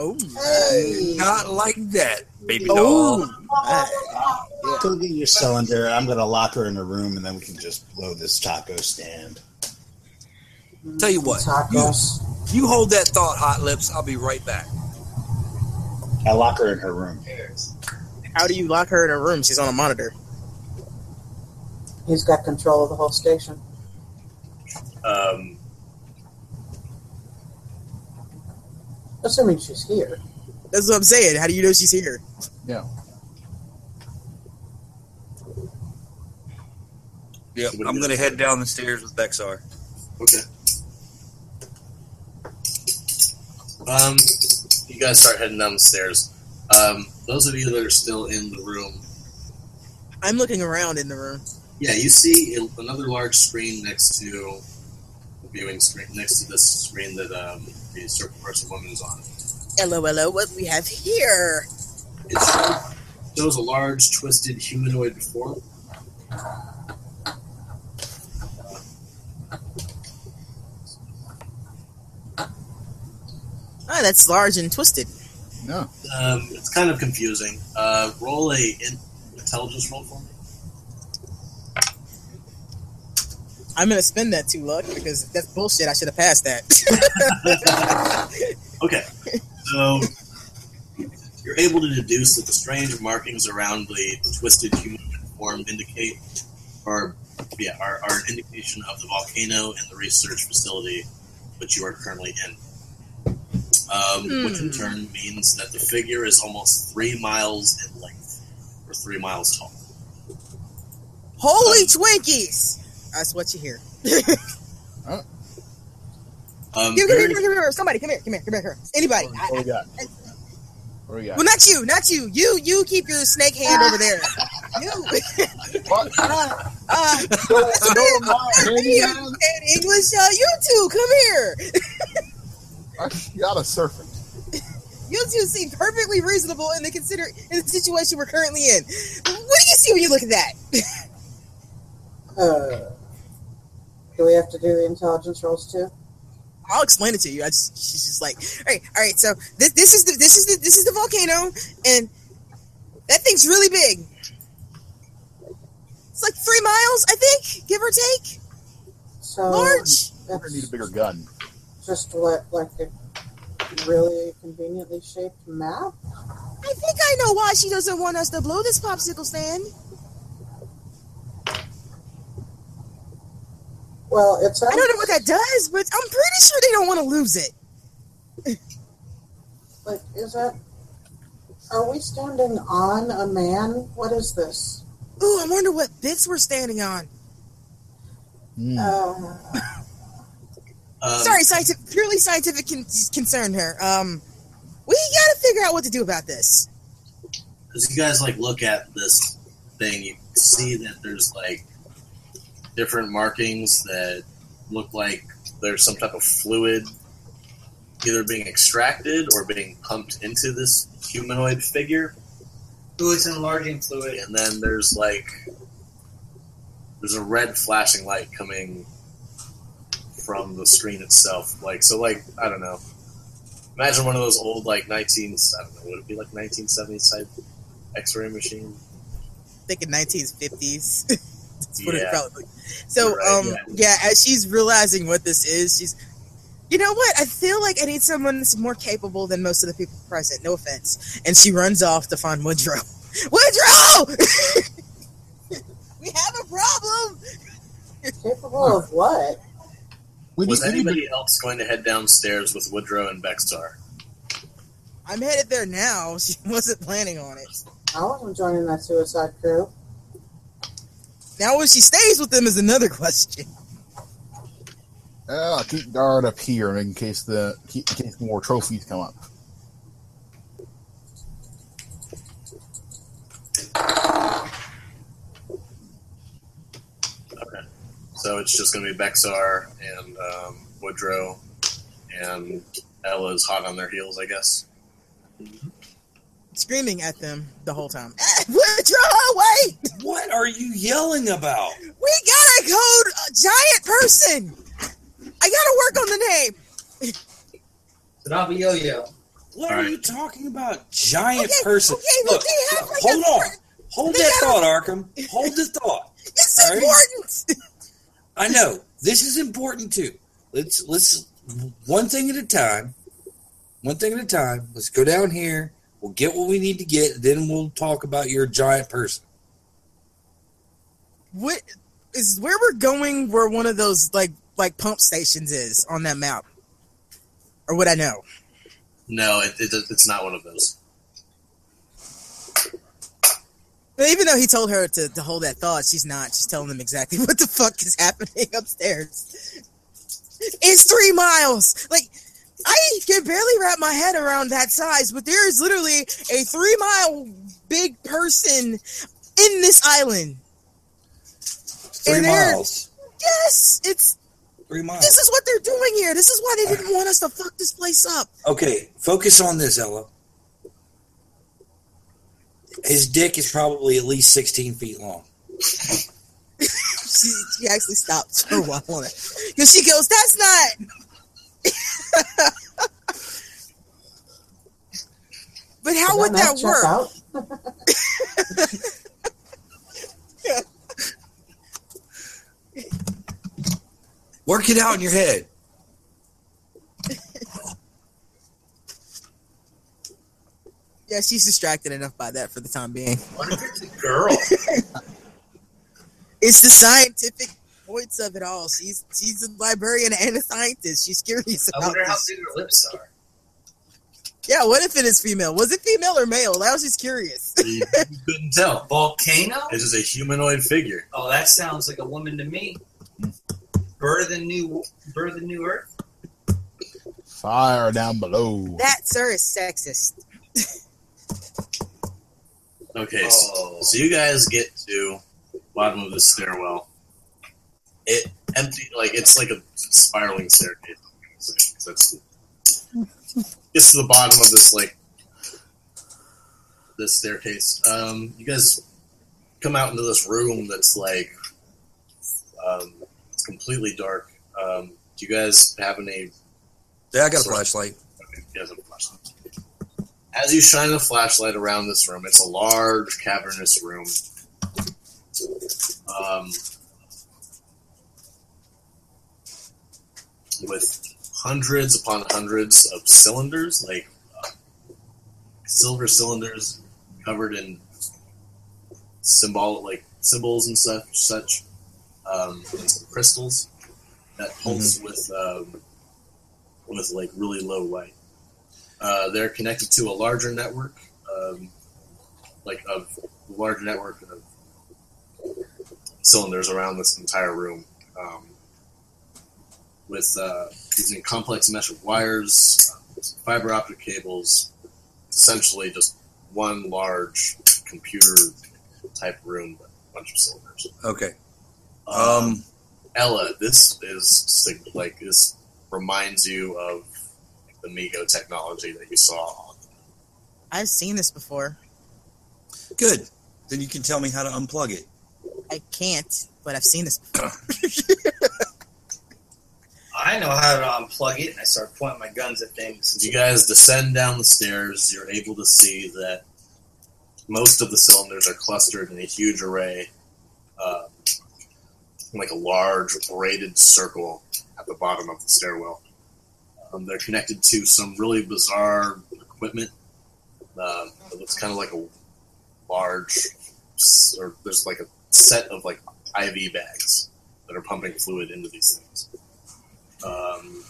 Oh, Hey. Not like that, baby Oh. doll. Go get your cylinder. I'm gonna lock her in a room, and then we can just blow this taco stand. Tell you what, you, Tacos. you hold that thought, hot lips. I'll be right back. I lock her in her room. How do you lock her in her room? She's on a monitor. He's got control of the whole station. Um, Assuming she's here. That's what I'm saying. How do you know she's here? Yeah. Yep. I'm going to head down the stairs with Bexar. Okay. Um, you guys start heading down the stairs. Um, those of you that are still in the room, I'm looking around in the room. yeah, you see another large screen next to the viewing screen, next to this screen that um, the circle person woman is on. Hello, hello. What we have here? It shows, shows a large, twisted humanoid form. Oh, that's large and twisted. No. Um, it's kind of confusing. Uh, roll a in- intelligence roll for me. I'm gonna spend that two luck because that's bullshit. I should have passed that. Okay, so you're able to deduce that the strange markings around the twisted human form indicate, or yeah, are, are an indication of the volcano and the research facility which you are currently in. Um, Which in Hmm. turn means that the figure is almost three miles in length, or three miles tall. Holy Twinkies! That's what you hear. Um, Give, give, very- give, give, give, somebody, come here, come here, come here, come here. Anybody? I- What do we got? What do we got? well, not you, not you. You, you keep your snake hand over there. You. What? uh, uh, No, no, handy you man. in English, uh, you two, come here. I got a serpent. You two seem perfectly reasonable in the consider in the situation we're currently in. What do you see when you look at that? Uh, do we have to do the intelligence rolls too? I'll explain it to you. I just, she's just like, all right, all right. So this, this is the, this is the, this is the volcano, and that thing's really big. It's like three miles, I think, give or take. So Large. We're gonna need a bigger gun. just what like a really conveniently shaped map. I think I know why she doesn't want us to blow this popsicle stand. Well, it's I don't know what that does, but I'm pretty sure they don't want to lose it. like is that? Are we standing on a man? What is this? Ooh, I wonder what bits we're standing on. Hmm. Uh, um, Sorry, scientific, purely scientific con- concern here. Um, we got to figure out what to do about this. as you guys like look at this thing, you see that there's like different markings that look like there's some type of fluid either being extracted or being pumped into this humanoid figure. Ooh, it's enlarging fluid. And then there's like there's a red flashing light coming from the screen itself. Like so like I don't know. Imagine one of those old like 19s, I don't know, would it be like 1970s type X-ray machine? Thinking 1950s. That's what it Yeah. probably. So, right, um, yeah. yeah. as she's realizing what this is, she's, you know what? I feel like I need someone that's more capable than most of the people present. No offense. And she runs off to find Woodrow. Woodrow! we have a problem. capable of what? Was need, we need anybody else going to head downstairs with Woodrow and Bexar? I'm headed there now. She wasn't planning on it. I wasn't joining that suicide crew. Now, if she stays with them is another question. to- uh, keep guard up here in case the in case more trophies come up. Okay. So it's just going to be Bexar and um, Woodrow, and Ella's hot on their heels, I guess. Screaming at them the whole time. "Ah, Woodrow, wait! What are you yelling about? We gotta code a giant person. I gotta work on the name. Tsunami yo-yo. What All are right. you talking about? Giant Okay, person. okay, but Look, they have, like, hold a- on. Hold they that got thought, Arkham. Hold the thought. It's All right. important. I know this is important too. Let's let's one thing at a time. One thing at a time. Let's go down here. We'll get what we need to get. Then we'll talk about your giant person. What is where we're going? Where one of those like like pump stations is on that map, or would I know? No, it, it, it's not one of those. But even though he told her to, to hold that thought, she's not. She's telling him exactly what the fuck is happening upstairs. It's three miles. Like I can barely wrap my head around that size, but there is literally a three mile big person in this island. Three miles. Yes, it's Three miles. this is what they're doing here. This is why they didn't want us to fuck this place up. Okay, focus on this, Ella. His dick is probably at least 16 feet long. she, she actually stopped for a while on it because she goes, "That's not." but how would that check work? out? Work it out in your head. Yeah, she's distracted enough by that for the time being. What if it's a girl? It's the scientific points of it all. She's she's a librarian and a scientist. She's curious about. I wonder how this. big her lips are. Yeah, what if it is female? Was it female or male? I was just curious. You couldn't tell. Volcano? This is a humanoid figure. Oh, that sounds like a woman to me. Birth of the new, birth of the new Earth. Fire down below. that sir is sexist. Okay, oh. so, Oh. so you guys get to bottom of the stairwell. It empty like it's like a spiraling staircase. That's gets to the bottom of this like this staircase. Um, you guys come out into this room that's like um, it's completely dark. Um, do you guys have any Yeah, I got a flashlight. Okay, you guys have a flashlight. As you shine the flashlight around this room, it's a large, cavernous room. Um, with hundreds upon hundreds of cylinders, like uh, silver cylinders covered in symbol, like symbols and such, such, um, and some crystals that pulse with um, with like really low light. Uh, they're connected to a larger network, um, like of a larger network of cylinders around this entire room, um, with uh, using complex mesh of wires, fiber optic cables. Essentially, just one large computer type room, with a bunch of cylinders. Okay. Um, Um, Ella, this is sig- like this reminds you of the Mi-Go technology that you saw. I've seen this before. good. Then you can tell me how to unplug it. I can't, but I've seen this before. I know how to unplug it, and I start pointing my guns at things. You guys descend down the stairs, you're able to see that most of the cylinders are clustered in a huge array, uh, like a large braided circle at the bottom of the stairwell. Um, they're connected to some really bizarre equipment. Uh, it looks kind of like a large, or there's like a set of like IV bags that are pumping fluid into these things. Um,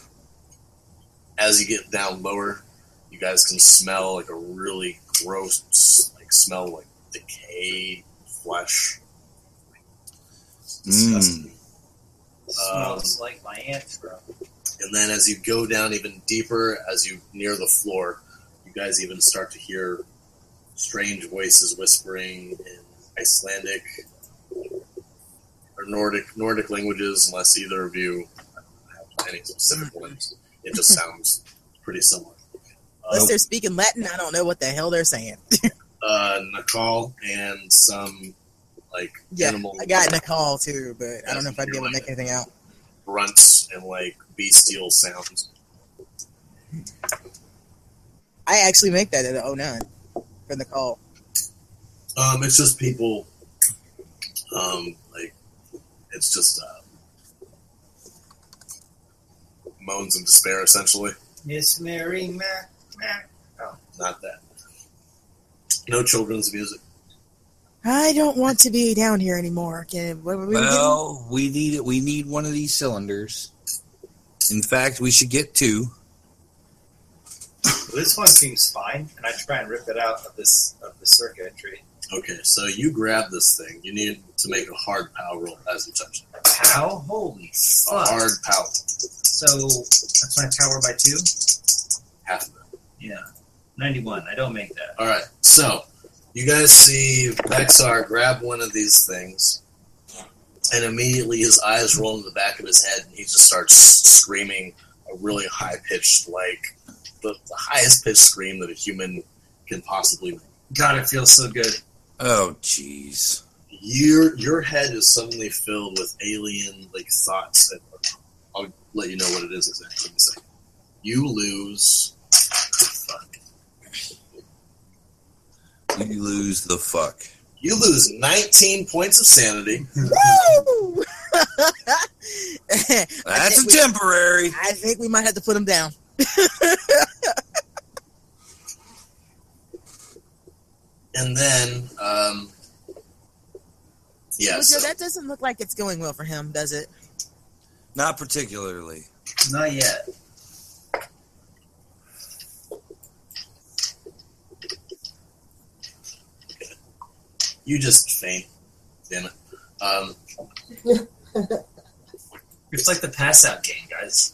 as you get down lower, you guys can smell like a really gross, like smell like decayed flesh. It's disgusting. Smells like my aunt's bro. And then as you go down even deeper, as you near the floor, you guys even start to hear strange voices whispering in Icelandic or Nordic Nordic languages, unless either of you have any specific ones. It just sounds pretty similar. Unless Uh, they're speaking Latin, I don't know what the hell they're saying. uh, Naacal and some like Yeah, animal I got Naacal too, but I don't know if I'd be able to make anything out. grunts and like bestial sounds. I actually make that at a 09 for the call. Um, it's just people. Um, like it's just uh, moans and despair, essentially. Miss Mary Mac Mac. Oh. Not that. No children's music. I don't want to be down here anymore. Can, what were we Well, we need we need one of these cylinders. In fact, we should get two. This one seems fine, and I try and rip it out of this of the circuitry. Okay, so you grab this thing. You need to make a hard power roll as you touch it. How? Holy A fuck! hard power. So that's my power by two. Half of it. Yeah, ninety-one. I don't make that. All right. So you guys see Bexar grab one of these things, and immediately his eyes roll into the back of his head, and he just starts screaming a really high pitched, like the, the highest pitched scream that a human can possibly make. God, it feels so good. Oh, jeez. Your your head is suddenly filled with alien like thoughts that I'll let you know what it is exactly in a second. You lose. Fuck. You lose the fuck. You lose 19 points of sanity. Woo! That's a think we- temporary. I think we might have to put him down. And then, um, yeah, Joe, so that doesn't look like it's going well for him, does it? Not particularly. Not yet. you just faint. Damn it. Um, It's like the pass out game, guys.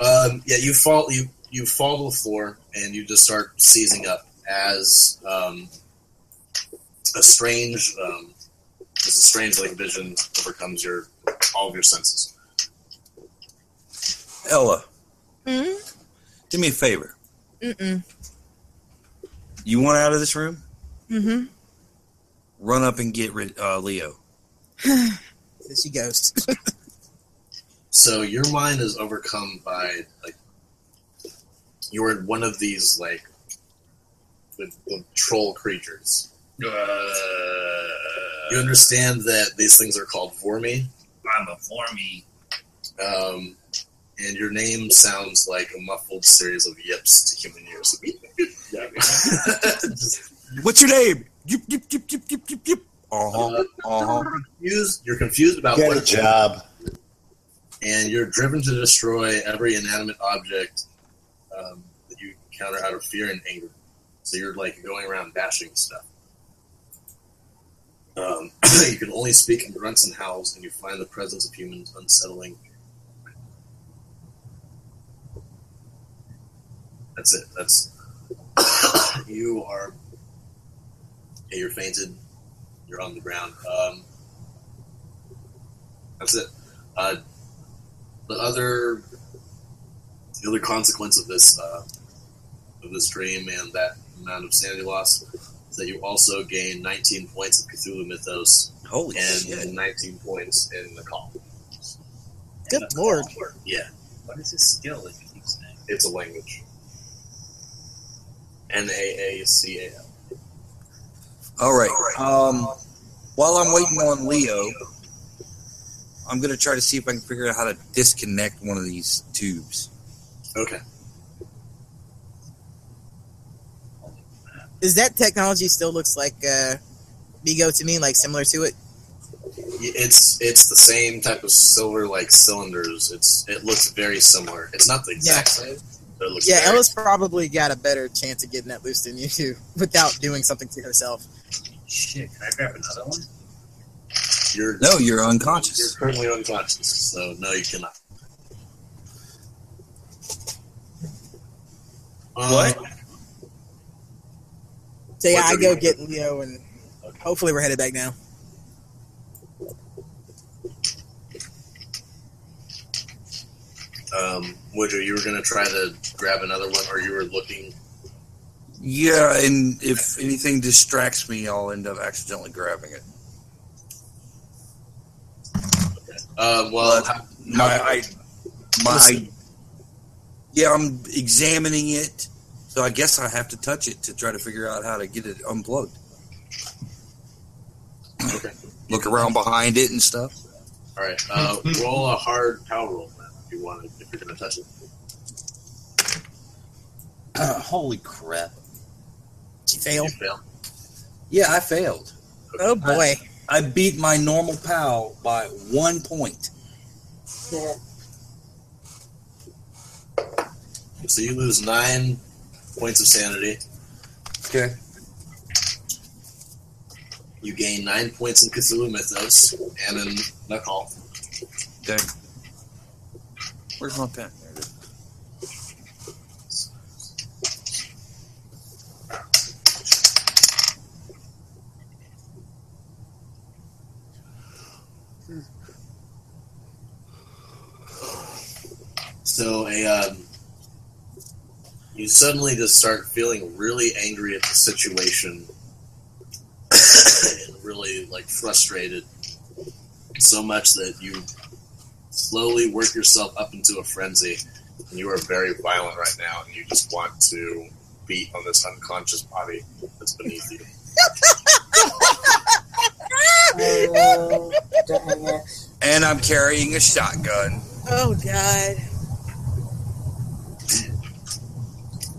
um, yeah, you fall. You you fall to the floor and you just start seizing up as um, a strange, um, as a strange like vision overcomes your all of your senses. Ella, Mm-hmm. do me a favor. Mm-mm. You want out of this room? Mm-hmm. Run up and get rid uh, Leo. There she goes. So your mind is overcome by like you're in one of these like the, the troll creatures. Uh, You understand that these things are called Voormi, I'm a formie. um, and your name sounds like a muffled series of yips to human ears. What's your name? Yip, yip, yip, yip, yip, yip, yip. Uh-huh. Uh, Uh-huh. confused, you're confused about Get what a job. and you're driven to destroy every inanimate object um, that you encounter out of fear and anger. So you're like going around bashing stuff. Um, you can only speak in grunts and howls, and you find the presence of humans unsettling. That's it. That's you are. Yeah, you're fainted. You're on the ground. Um, that's it. Uh, the other the other consequence of this uh, of this dream and that amount of sanity loss is that you also gain 19 points of Cthulhu Mythos Holy and shit. 19 points in the call. Good lord. Yeah, What is his skill that he keeps saying? it's a language. N A A C A L. All right. Um, while I'm waiting on Leo, I'm going to try to see if I can figure out how to disconnect one of these tubes. Okay. Is that technology still looks like uh, Mi-Go to me, like similar to it? It's it's the same type of silver like cylinders. It's it looks very similar. It's not the exact same, but it looks Yeah, very Ella's probably got a better chance of getting that loose than you do without doing something to herself. Shit, can I grab another one? You're No, you're unconscious. You're currently unconscious, so no, you cannot. What? Uh, So yeah, I go get Leo, and hopefully we're headed back now. Um, Woodrow, you were going to try to grab another one, or you were looking. Yeah, and if anything distracts me, I'll end up accidentally grabbing it. Uh, well, My, I, my, yeah, I'm examining it, so I guess I have to touch it to try to figure out how to get it unplugged. okay. Look around behind it and stuff. All right. Uh, roll a hard power roll if you want to, you're going to touch it. holy crap! She failed. You fail. Yeah, I failed. Oh boy. I beat my normal pal by one point. Yeah. So you lose nine points of sanity. Okay. You gain nine points in Cthulhu Mythos and in Naacal. Okay. Where's my pen? There it is. So a um, you suddenly just start feeling really angry at the situation and really like frustrated so much that you slowly work yourself up into a frenzy and you are very violent right now and you just want to beat on this unconscious body that's beneath you. Oh. And I'm carrying a shotgun. Oh God.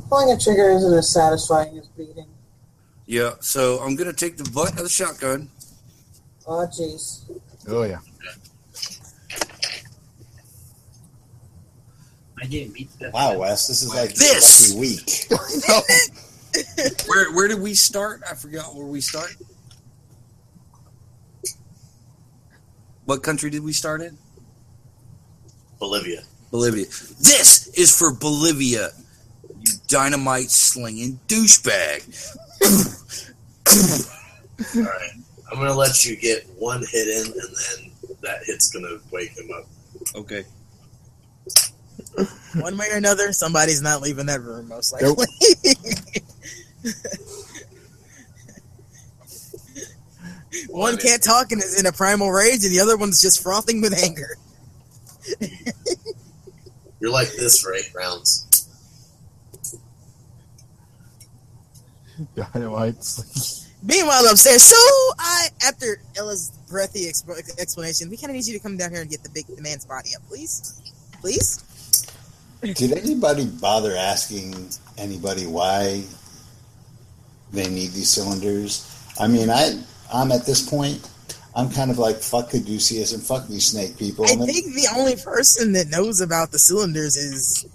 Pulling a trigger isn't as satisfying as beating. Yeah, so I'm gonna take the butt of the shotgun. Oh, jeez. Oh yeah. I didn't beat that. Wow, Wes, this is like This! every week. Where where did we start? I forgot where we start. What country did we start in? Bolivia. Bolivia. This is for Bolivia. You dynamite slinging douchebag. All right, I'm gonna let you get one hit in, and then that hit's gonna wake him up. Okay. One way or another, somebody's not leaving that room, most Nope. likely. One can't talk and is in a primal rage, and the other one's just frothing with anger. You're like this for eight rounds. Dynamite. Meanwhile, upstairs, so I, after Ella's breathy exp- explanation, we kind of need you to come down here and get the big the man's body up, please, please. Did anybody bother asking anybody why they need these cylinders? I mean, I I'm at this point. I'm kind of like fuck Caduceus and fuck these snake people. I think the only person that knows about the cylinders is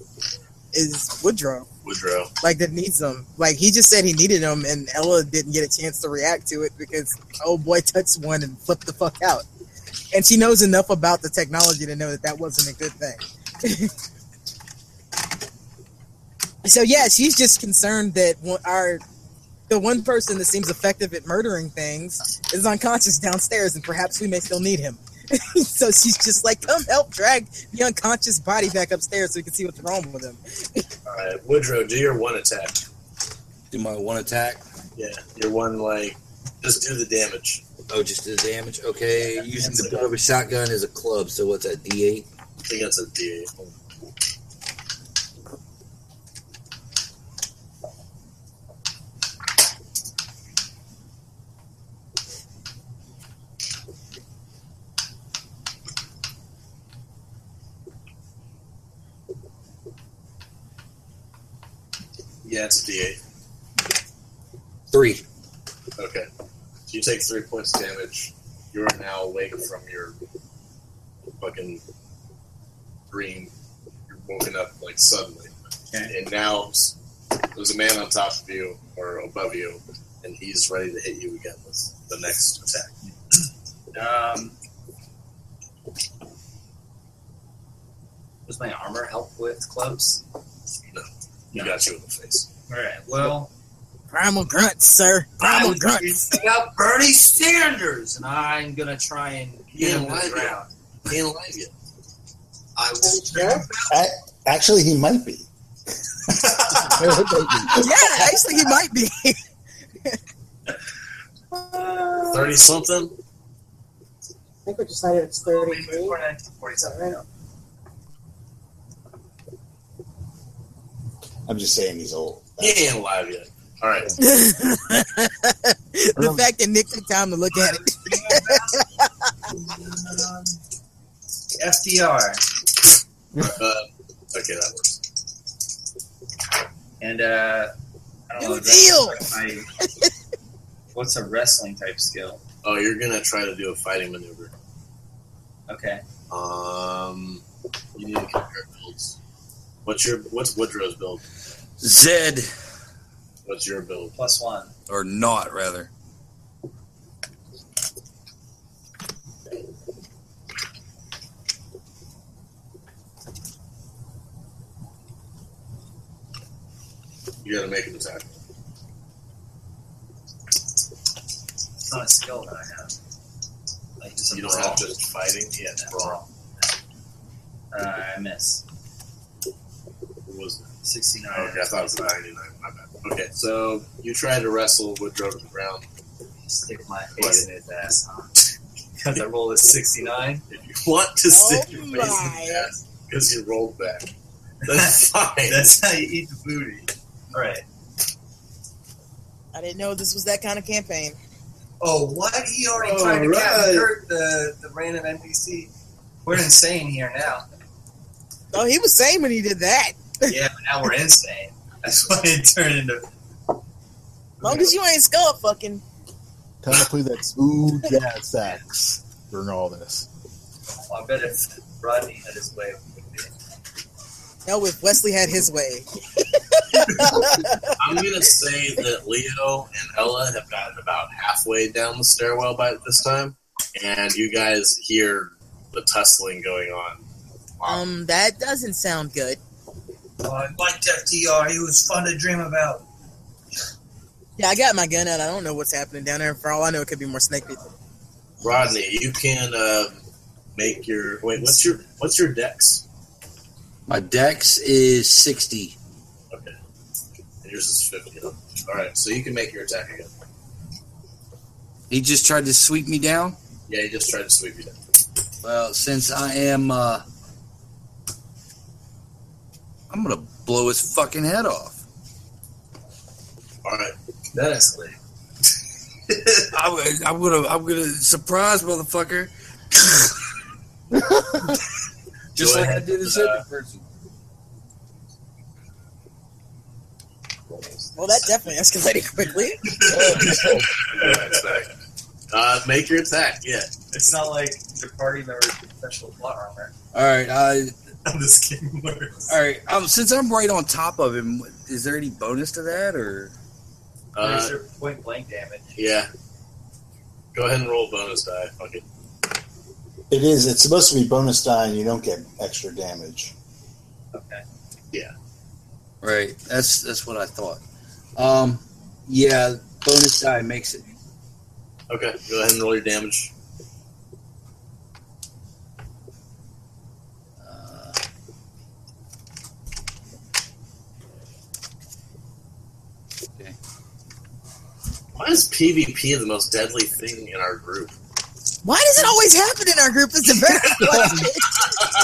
is Woodrow. Woodrow. like that needs them. Like he just said he needed them, and Ella didn't get a chance to react to it because oh boy touched one and flipped the fuck out. And she knows enough about the technology to know that that wasn't a good thing. so yeah, she's just concerned that our the one person that seems effective at murdering things is unconscious downstairs, and perhaps we may still need him. so she's just like, come help drag the unconscious body back upstairs so we can see what's wrong with him. All right, Woodrow, do your one attack. Do my one attack. Yeah, your one like just do the damage. Oh, just do the damage. Okay, using the butt of a shotgun as a club. So what's that? D8. I think that's a D8. Yeah, it's a D8. Three. Okay. You take three points of damage. You are now awake from your fucking dream. You're woken up like suddenly. Okay. And now there's a man on top of you or above you, and he's ready to hit you again with the next attack. Um, does my armor help with clubs? He got you in the face. All right. Well, Primal grunts, sir. Primal was grunts. reading about Bernie Sanders, and I'm gonna try and get Yeah, him to the ground. Can't alive yet. I was. Sure. A- Actually, he might be. Yeah, actually, he might be. Thirty something. I think we decided it's 33. 49, 47. Right. I'm just saying he's old. He ain't alive yet. All right. the fact that Nick took time to look at it. FDR. Uh, okay, that works. And uh, I don't know. New that's deal! my- what's a wrestling type skill? Oh, you're gonna try to do a fighting maneuver. Okay. Um, you need to compare builds. What's your what's Woodrow's build? Zed. What's your build? Plus one. or not rather. You gotta make an attack. It's not a skill that I have. Like You don't brawl. have just fighting. Yeah, brawl. Uh, I miss. What was it? 69. Okay, I thought it was 99. My bad. Okay, so you tried to wrestle Woodrow to the ground. Stick my face in his ass, huh? Because I rolled a 69. If you want to oh stick Oh your face in my. the ass because you rolled back, that's fine. That's how you eat the booty. Alright. I didn't know this was that kind of campaign. Oh, what? He already All tried to right. Captain Kirk the, the random NPC. We're insane here now. Oh, he was saying when he did that. Yeah, but now we're insane. That's why it turned into. As long as you ain't skull fucking. Time to play that smooth jazz sax during all this. I bet if Rodney had his way, it. No, if Wesley had his way. I'm gonna say that Leo and Ella have gotten about halfway down the stairwell by this time, and you guys hear the tussling going on. Um, that doesn't sound good. Oh, I liked FDR. He was fun to dream about. Yeah, I got my gun out. I don't know what's happening down there. For all I know, it could be more snake people. Rodney, you can uh, make your wait. What's your what's your dex? My dex is sixty. Okay, and yours is fifty. All right, so you can make your attack again. He just tried to sweep me down. Yeah, he just tried to sweep you down. Well, since I am, uh, I'm gonna blow his fucking head off. All right, That escalated. I, am gonna, I'm gonna surprise motherfucker. just Go like I ahead, did a uh, second person. Well, that definitely escalated quickly. uh, make your attack. Yeah, It's not like your party members with special plot armor. All right, I, How this game works. all right. Um, since I'm right on top of him, is there any bonus to that, or uh, There's your point blank damage. yeah. Go ahead and roll a bonus die. Fuck it. It is. It's supposed to be bonus die, and you don't get extra damage. Okay. Yeah. Right? That's that's what I thought. Um, yeah, bonus die makes it. Okay, go ahead and roll your damage. Why is PvP the most deadly thing in our group? Why does it always happen in our group? It's a very question.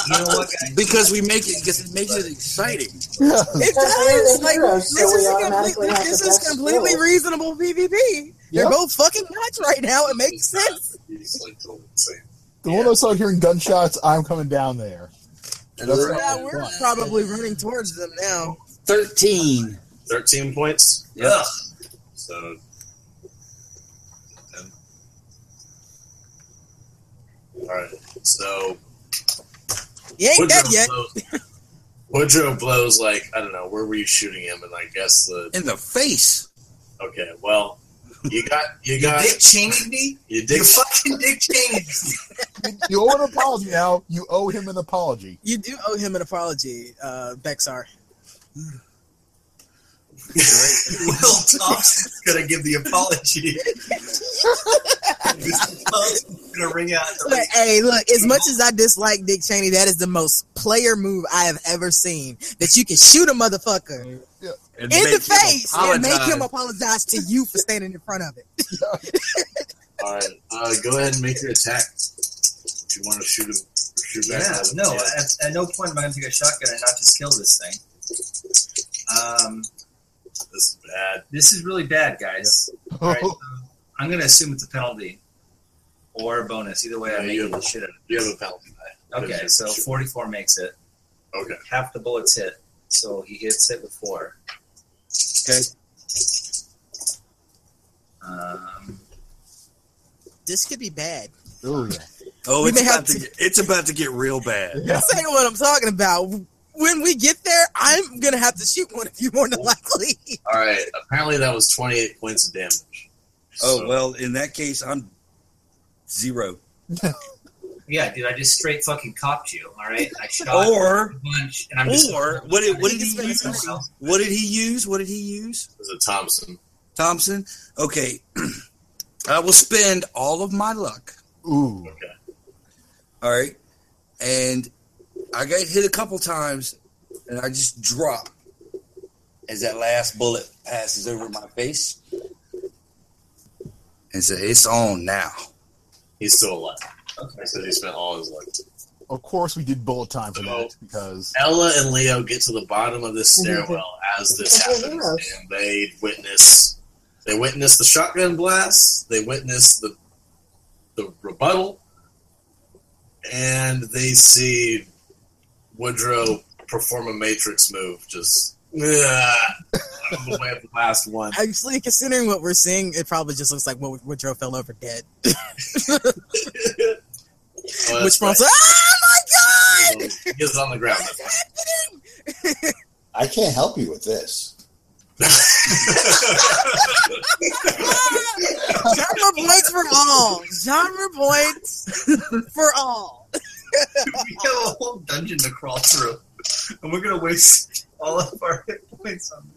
You know what, because we make it because it makes it exciting. Yeah. It does. Like, heroes, this so is a completely, this is completely skills. reasonable PvP. They're Yep. both fucking nuts right now. It makes sense. He's like. The one I started hearing gunshots, I'm coming down there. And that's what Yeah, we're want. probably running towards them now. Thirteen. 13 points. Yeah. So. Alright, so. You ain't dead Woodrow yet. blows, Woodrow blows, like, I don't know, where were you shooting him? And I guess the. In the face. Okay, well, you got. You You got. Dick Cheney me? You did. You fucking Dick Cheney. You owe an apology now. You owe him an apology. You do owe him an apology, uh, Bexar. Will Thompson's gonna give the apology. Thompson's gonna ring out. The Look, hey, look, as much as I dislike Dick Cheney, that is the most player move I have ever seen. That you can shoot a motherfucker And in the him face and make him apologize to you for standing in front of it. Alright, uh, go ahead and make your attack. If you want to shoot him. Shoot back Yeah, no, at, at no point am I gonna take a shotgun and not just kill this thing. Um, This is bad. this is really bad, guys. All right, so I'm gonna assume it's a penalty or a bonus. Either way, Yeah, I'm you making have the shit out of You it. have a penalty die. Okay, so 44 makes it. Okay. Half the bullets hit, so he hits it with four. Okay. Um, This could be bad. Oh, yeah. Oh, We it's about to. to- get, it's about to get real bad. Yeah. This ain't what I'm talking about. When we get there, I'm gonna have to shoot one of you more than likely. All right. Apparently, that was 28 points of damage. Oh So- well, in that case, I'm zero. Yeah, dude, I just straight fucking copped you. All right, I shot Or a bunch, and I'm just or what did what did he I think it's use? What did he use? What did he use? It was a Thompson. Thompson. Okay, I will spend all of my luck. Ooh. Okay. All right, and I got hit a couple times, and I just drop as that last bullet passes over my face, and say, "It's on now." He's still alive. I said he spent all his luck. Of course, we did bullet time for that because Ella and Leo get to the bottom of this mhm. stairwell as this They're happens, and they witness they witness the shotgun blast, they witness the the rebuttal, and they see Woodrow perform a Matrix move, just ah, out of the way of the last one. Actually, considering what we're seeing, it probably just looks like Wood- Woodrow fell over dead. Oh, Which that's one's right. oh my god! He is on the ground. That's fine. I can't help you with this. Genre points for all. Genre points for all. we have a whole dungeon to crawl through, and we're gonna waste all of our hit points on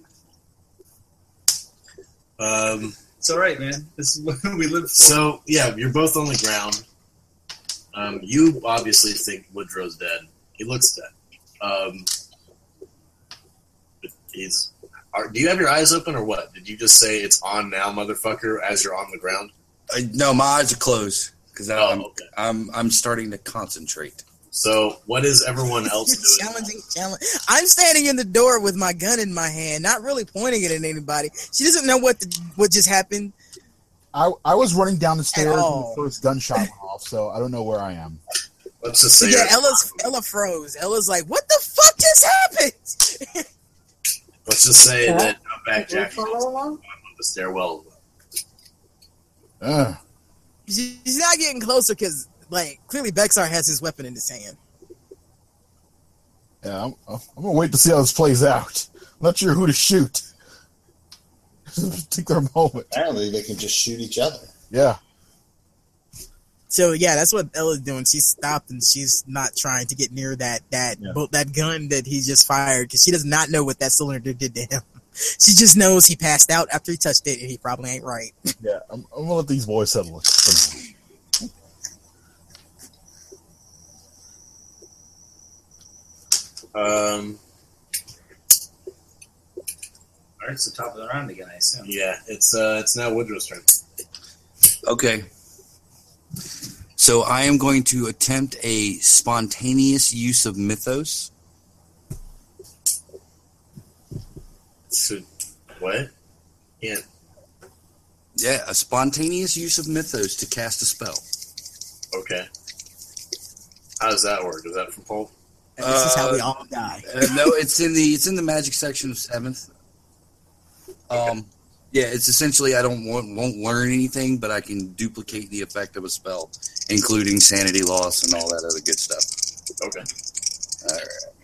this. Um, It's all right, man. This is what we live for. So yeah, you're both on the ground. Um, you obviously think Woodrow's dead. He looks dead. Um, but he's. Are, do you have your eyes open or what? Did you just say it's on now, motherfucker? As you're on the ground. I, no, my eyes are closed because Oh, I'm, okay. I'm I'm starting to concentrate. So what is everyone else doing? Challenging challenge. I'm standing in the door with my gun in my hand, not really pointing it at anybody. She doesn't know what the, what just happened. I I was running down the stairs when the first gunshot went off, so I don't know where I am. Let's just So say yeah, you're- Ella's Ella froze. Ella's like, "What the fuck just happened?" let's just say Yeah. that uh, back You Jack is follow along? on the stairwell. Ugh. She's not getting closer because, like, clearly Bexar has his weapon in his hand. Yeah, I'm, I'm gonna wait to see how this plays out. I'm not sure who to shoot. Take their moment. Apparently, they can just shoot each other. Yeah. So yeah, that's what Ella's doing. She's stopped and she's not trying to get near that that Yeah. bu- that gun that he just fired because she does not know what that cylinder did to him. She just knows he passed out after he touched it and he probably ain't right. Yeah. I'm, I'm gonna let these boys settle it. for. Um, All right, it's the top of the round again, I assume. yeah, it's uh, it's now Woodrow's turn. Okay. So I am going to attempt a spontaneous use of mythos. So, what? Yeah. Yeah, a spontaneous use of mythos to cast a spell. Okay. How does that work? Is that from Pulp? And this is how we Uh, all die. Uh, no, it's in the it's in the magic section of seventh. Um, yeah, it's essentially I don't want, won't learn anything, but I can duplicate the effect of a spell, including sanity loss and all that other good stuff. Okay. All right.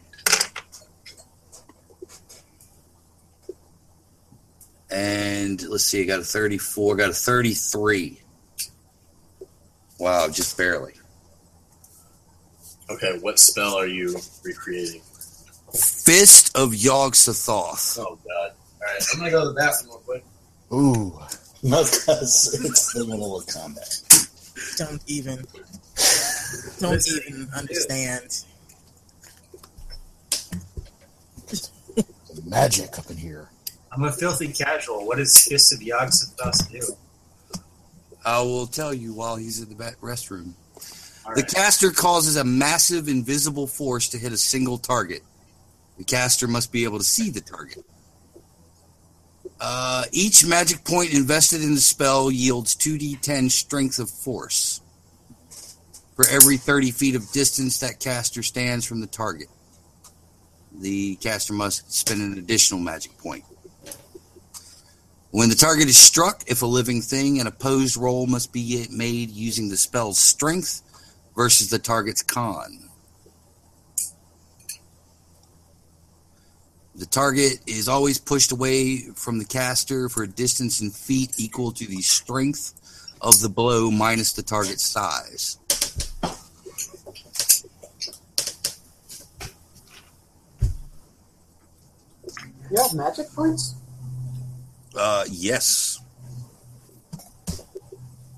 And let's see, I got a 34, got a 33. Wow, just barely. Okay, what spell are you recreating? Fist of Yog Sothoth. Oh god. Alright, I'm gonna go to the bathroom real quick. Ooh. Not because it's the middle of combat. Don't even don't even understand. Magic up in here. I'm a filthy casual. What does Fist of Yog Sothoth do? I will tell you while he's in the restroom. All The right. caster causes a massive invisible force to hit a single target. The caster must be able to see the target. Uh, each magic point invested in the spell yields 2d10 strength of force. For every 30 feet of distance that caster stands from the target, the caster must spend an additional magic point. When the target is struck, if a living thing, an opposed roll must be made using the spell's strength versus the target's con. The target is always pushed away from the caster for a distance in feet equal to the strength of the blow minus the target's size. You have magic points? Uh, yes.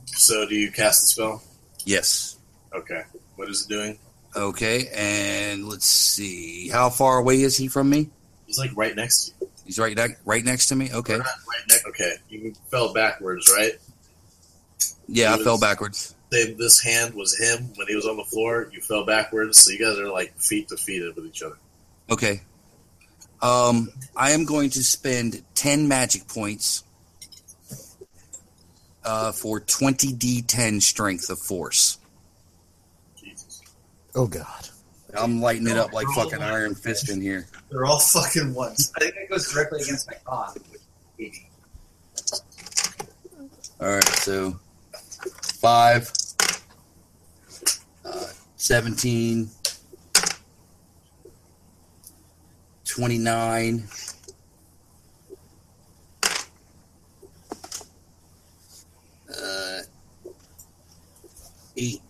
So do you cast the spell? Yes. Okay. What is it doing? Okay, and let's see. How far away is he from me? He's like right next to you. He's right ne- right next to me. Okay. Right next. Okay. You fell backwards, right? Yeah, I He fell backwards. Say this hand was him when he was on the floor. You fell backwards, so you guys are like feet to feet with each other. Okay. Um, I am going to spend 10 magic points uh, for 20d10 strength of force. Jesus. Oh God. I'm lighting it up like fucking Iron Fist in here. They're all fucking ones. I think it goes directly against my con, which is 80. All right, so 5, uh, 17, 29, uh, 8,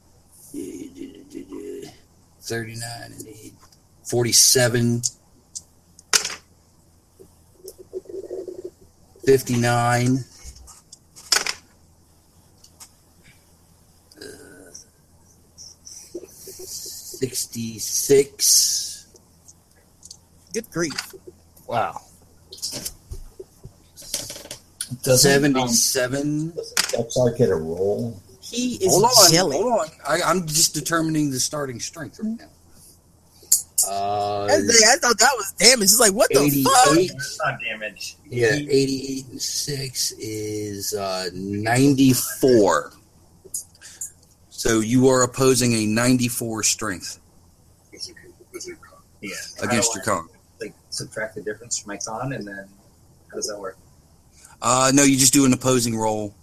39, and 8, 47, 59. Sixty-six, Good grief. Wow. Doesn't, seventy-seven. Um, Bexar get a roll? He is hold on, jelly. hold on. I, I'm just determining the starting strength right now. Uh, I, think- I thought that was damage. It's like, what the fuck? eighty-eight. Not damage. Yeah, eighty-eight and six is uh, ninety-four. So you are opposing a ninety-four strength With your, your con. Yeah. against your con. Like subtract the difference from my con, and then how does that work? Uh, no, you just do an opposing roll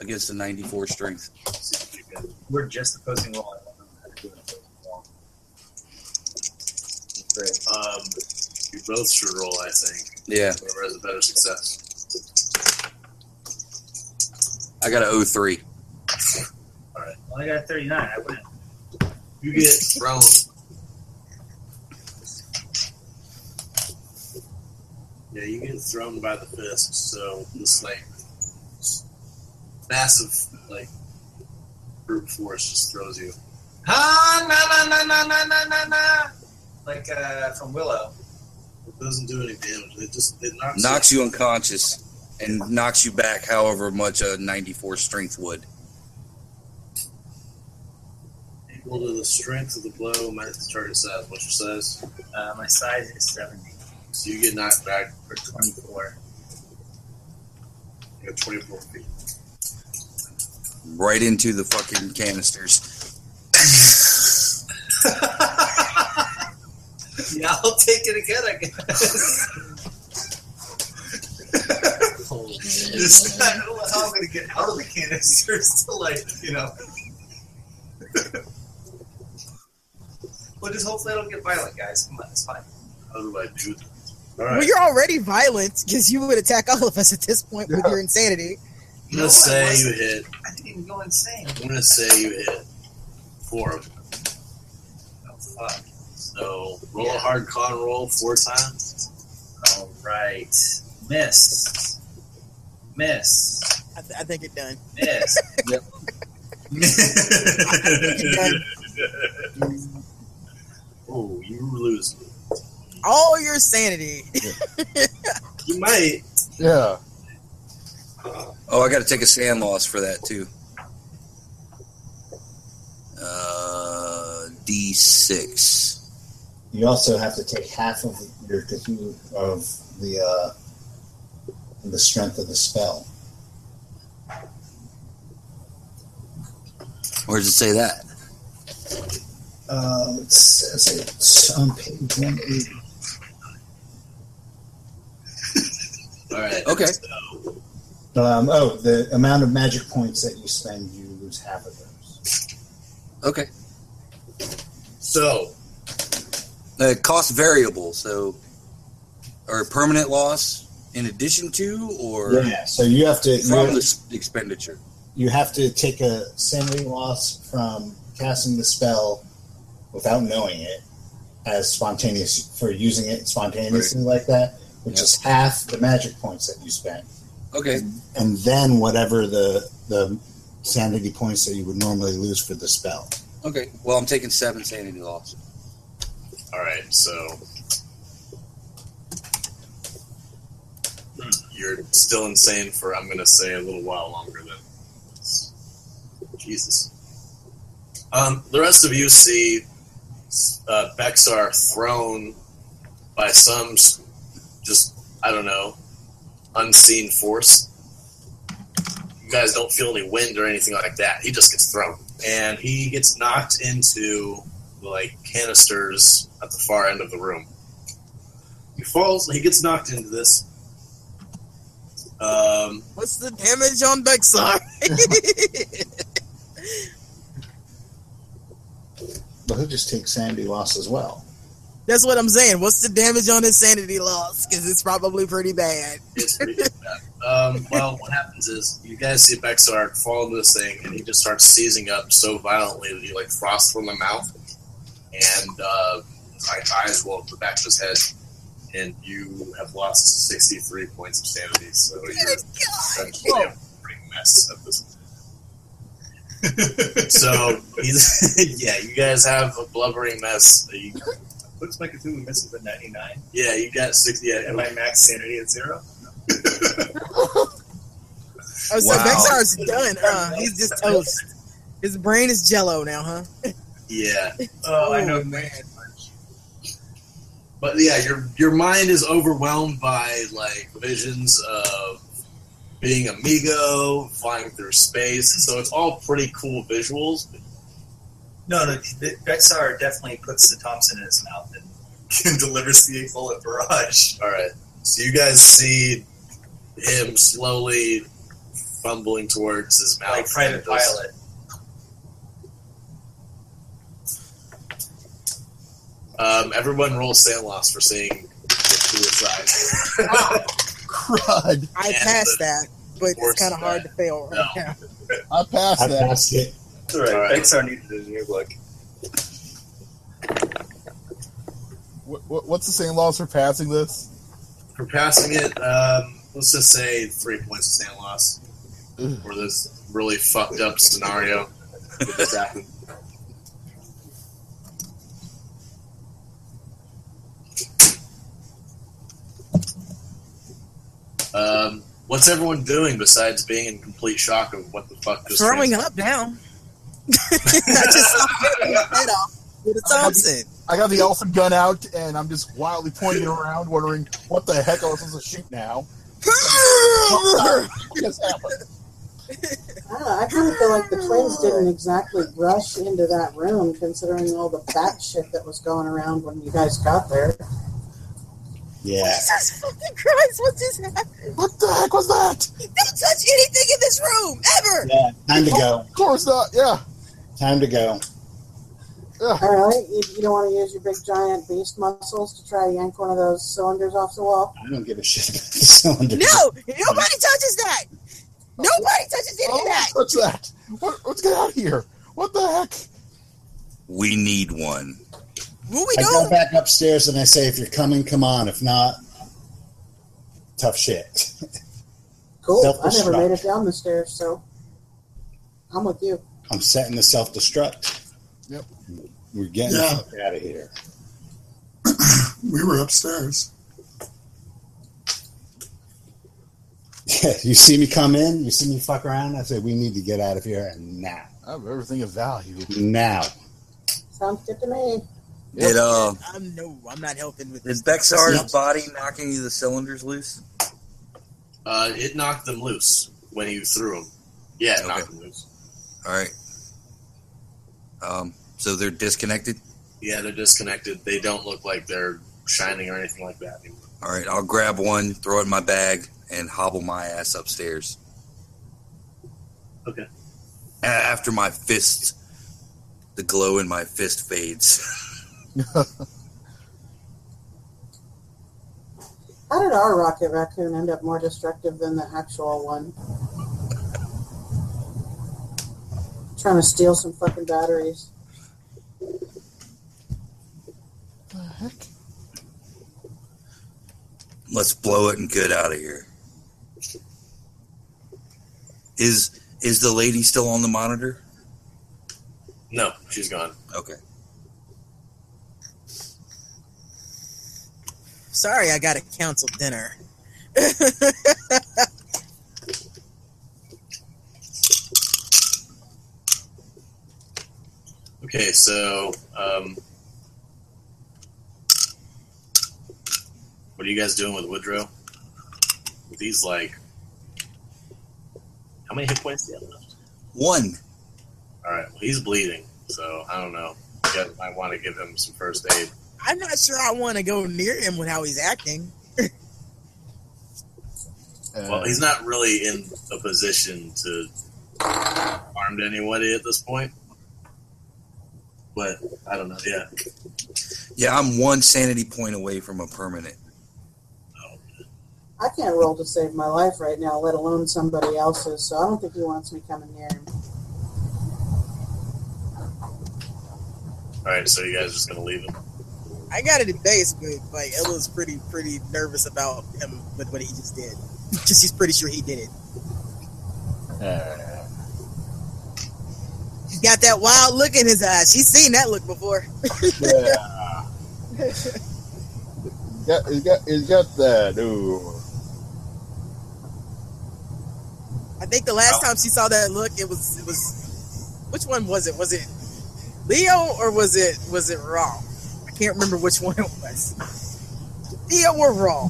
against a ninety-four strength. See if you can- We're just opposing roll. I don't know how to do an opposing roll. Great. Um, you both should roll, I think. Yeah, Whoever has a better success. I got an 03. Well, I got 39. I win. You get thrown. Yeah, you get thrown by the fist, so this like massive like brute force just throws you. Ah, na na na na na na na Like uh, from Willow. It doesn't do any damage. It just it knocks, knocks you, you unconscious and knocks you back however much a 94 strength would. Equal to the strength of the blow minus target size. What's your size? Uh, my size is 70. So you get knocked back. for 24. You got 24 feet. Right into the fucking canisters. yeah, I'll take it again, I guess. Just, I don't know how I'm going to get out of the canisters to, like, you know. well, just hopefully I don't get violent, guys. Come on, it's fine. How do I do that? All Well, you're already violent because you would attack all of us at this point with your insanity. I'm gonna I say you hit. I didn't even go insane. I'm gonna say you hit four of them. Oh, fuck. So roll a hard con roll four times. All right. Miss. Miss. I, th- I think it done. Miss. Yep. Oh, you lose. All your sanity. You might. Yeah. Oh, I got to take a sand loss for that too. Uh, D6. You also have to take half of your of the uh, the strength of the spell. Where does it say that? Uh, it says it's on page one eighty. All right. Okay. So, Um, oh, the amount of magic points that you spend, you lose half of those. Okay. so Uh, cost variable, so or permanent loss in addition to, or Yeah, so you have to from you, the s- expenditure? you have to take a sanity loss from casting the spell without knowing it as spontaneous for using it spontaneously like that, which Yep. is half the magic points that you spent. Okay, and then whatever the the sanity points that you would normally lose for the spell. okay. Well, I'm taking seven sanity loss. All right, so you're still insane for I'm going to say a little while longer than Jesus. Um, the rest of you see uh, Bexar thrown by some s- just I don't know unseen force. You guys don't feel any wind or anything like that. He just gets thrown, and he gets knocked into like canisters at the far end of the room. He falls. He gets knocked into this. Um, What's the damage on Bexar? But he'll just take sanity loss as well. That's what I'm saying. What's the damage on his sanity loss? Because it's probably pretty bad. it's pretty bad. Um, well, what happens is you guys see Bexar fall into this thing, and he just starts seizing up so violently that he like frosts from the mouth, and uh, his eyes roll up the back of his head, and you have lost 63 points of sanity. So you're essentially a big mess at this point. so yeah, you guys have a blubbering mess. You, Looks like Cthulhu Mythos a 99. yeah, you got 60. Yeah, And my max sanity at zero. Oh, so Wow. Bexar's done. Uh, he's just toast. His brain is jello now, huh? yeah. Oh, I know. man. But yeah, your your mind is overwhelmed by like visions of being a Mi-Go, flying through space. So it's all pretty cool visuals. No, no, the- Bexar definitely puts the Thompson in his mouth and delivers the eight bullet barrage. All right, so you guys see him slowly fumbling towards his mouth, Like Private and Pilot. Um, everyone roll sand loss for seeing the suicide. Crud. I And passed that, but it's kind of hard to fail right No. now. I passed I that. passed it. That's all right. All right. Bexar needed a new look. What, what, what's the same loss for passing this? For passing it, um, let's just say three points of sand loss Ugh. for this really fucked up scenario that. Um, what's everyone doing besides being in complete shock of what the fuck just Throwing transpired? up now. I just saw him head off with a Thompson. I got the elephant gun out and I'm just wildly pointing it around, wondering what the heck I was supposed to shoot now. What just happened? I don't know. I kind of feel like the twins didn't exactly rush into that room, considering all the bat shit that was going around when you guys got there. Yeah. Jesus fucking Christ, what just happened? What the heck was that? Don't touch anything in this room, ever! Yeah. Time to go. Of course not. Yeah. Time to go. Yeah. All right, you, you don't want to use your big giant beast muscles to try to yank one of those cylinders off the wall. I don't give a shit about the cylinder. No! Nobody touches that! Nobody touches any Oh, of that! what's that? What, let's get out of here. What the heck? We need one. What we I go back upstairs and I say, if you're coming, come on. If not, tough shit. Cool. I never made it down the stairs, so I'm with you. I'm setting the self destruct. Yep. We're getting Yeah. the fuck out of here. We were upstairs. Yeah, you see me come in, you see me fuck around. I say, we need to get out of here and now. I have everything of value. Now. Sounds good to me. Yep. Did uh I'm no, I'm not helping with is. Bexar's Yep. body knocking you the cylinders loose? Uh, it knocked them loose when you threw them. Yeah, it Okay. knocked them loose. All right. Um, so they're disconnected. Yeah, they're disconnected. They don't look like they're shining or anything like that anymore. All right, I'll grab one, throw it in my bag, and hobble my ass upstairs. Okay. After my fist, the glow in my fist fades. How did our rocket raccoon end up more destructive than the actual one? Trying to steal some fucking batteries. The heck? Let's blow it and get out of here. Is is the lady still on the monitor? No, she's gone. Okay. Sorry, I got to cancel dinner. Okay, so um, what are you guys doing with Woodrow? With these like, how many hit points do you have left? One. All right, well he's bleeding, so I don't know. You guys might want to give him some first aid. I'm not sure I want to go near him with how he's acting. Well, he's not really in a position to harm anybody at this point. But I don't know. Yeah, Yeah, I'm one sanity point away from a permanent. I can't roll to save my life right now, let alone somebody else's, so I don't think he wants me coming near him. all right. So you guys are just gonna leave him? I got it at base, but like Ella's pretty pretty nervous about him with what he just did. Because she's pretty sure he did it. Uh, He's got that wild look in his eyes. She's seen that look before. yeah. He's got, he's got, he's got that. Ooh. I think the last oh. time she saw that look, it was it was which one was it? Was it Leo or was it was it Raw? I can't remember which one it was. Leo or Raw?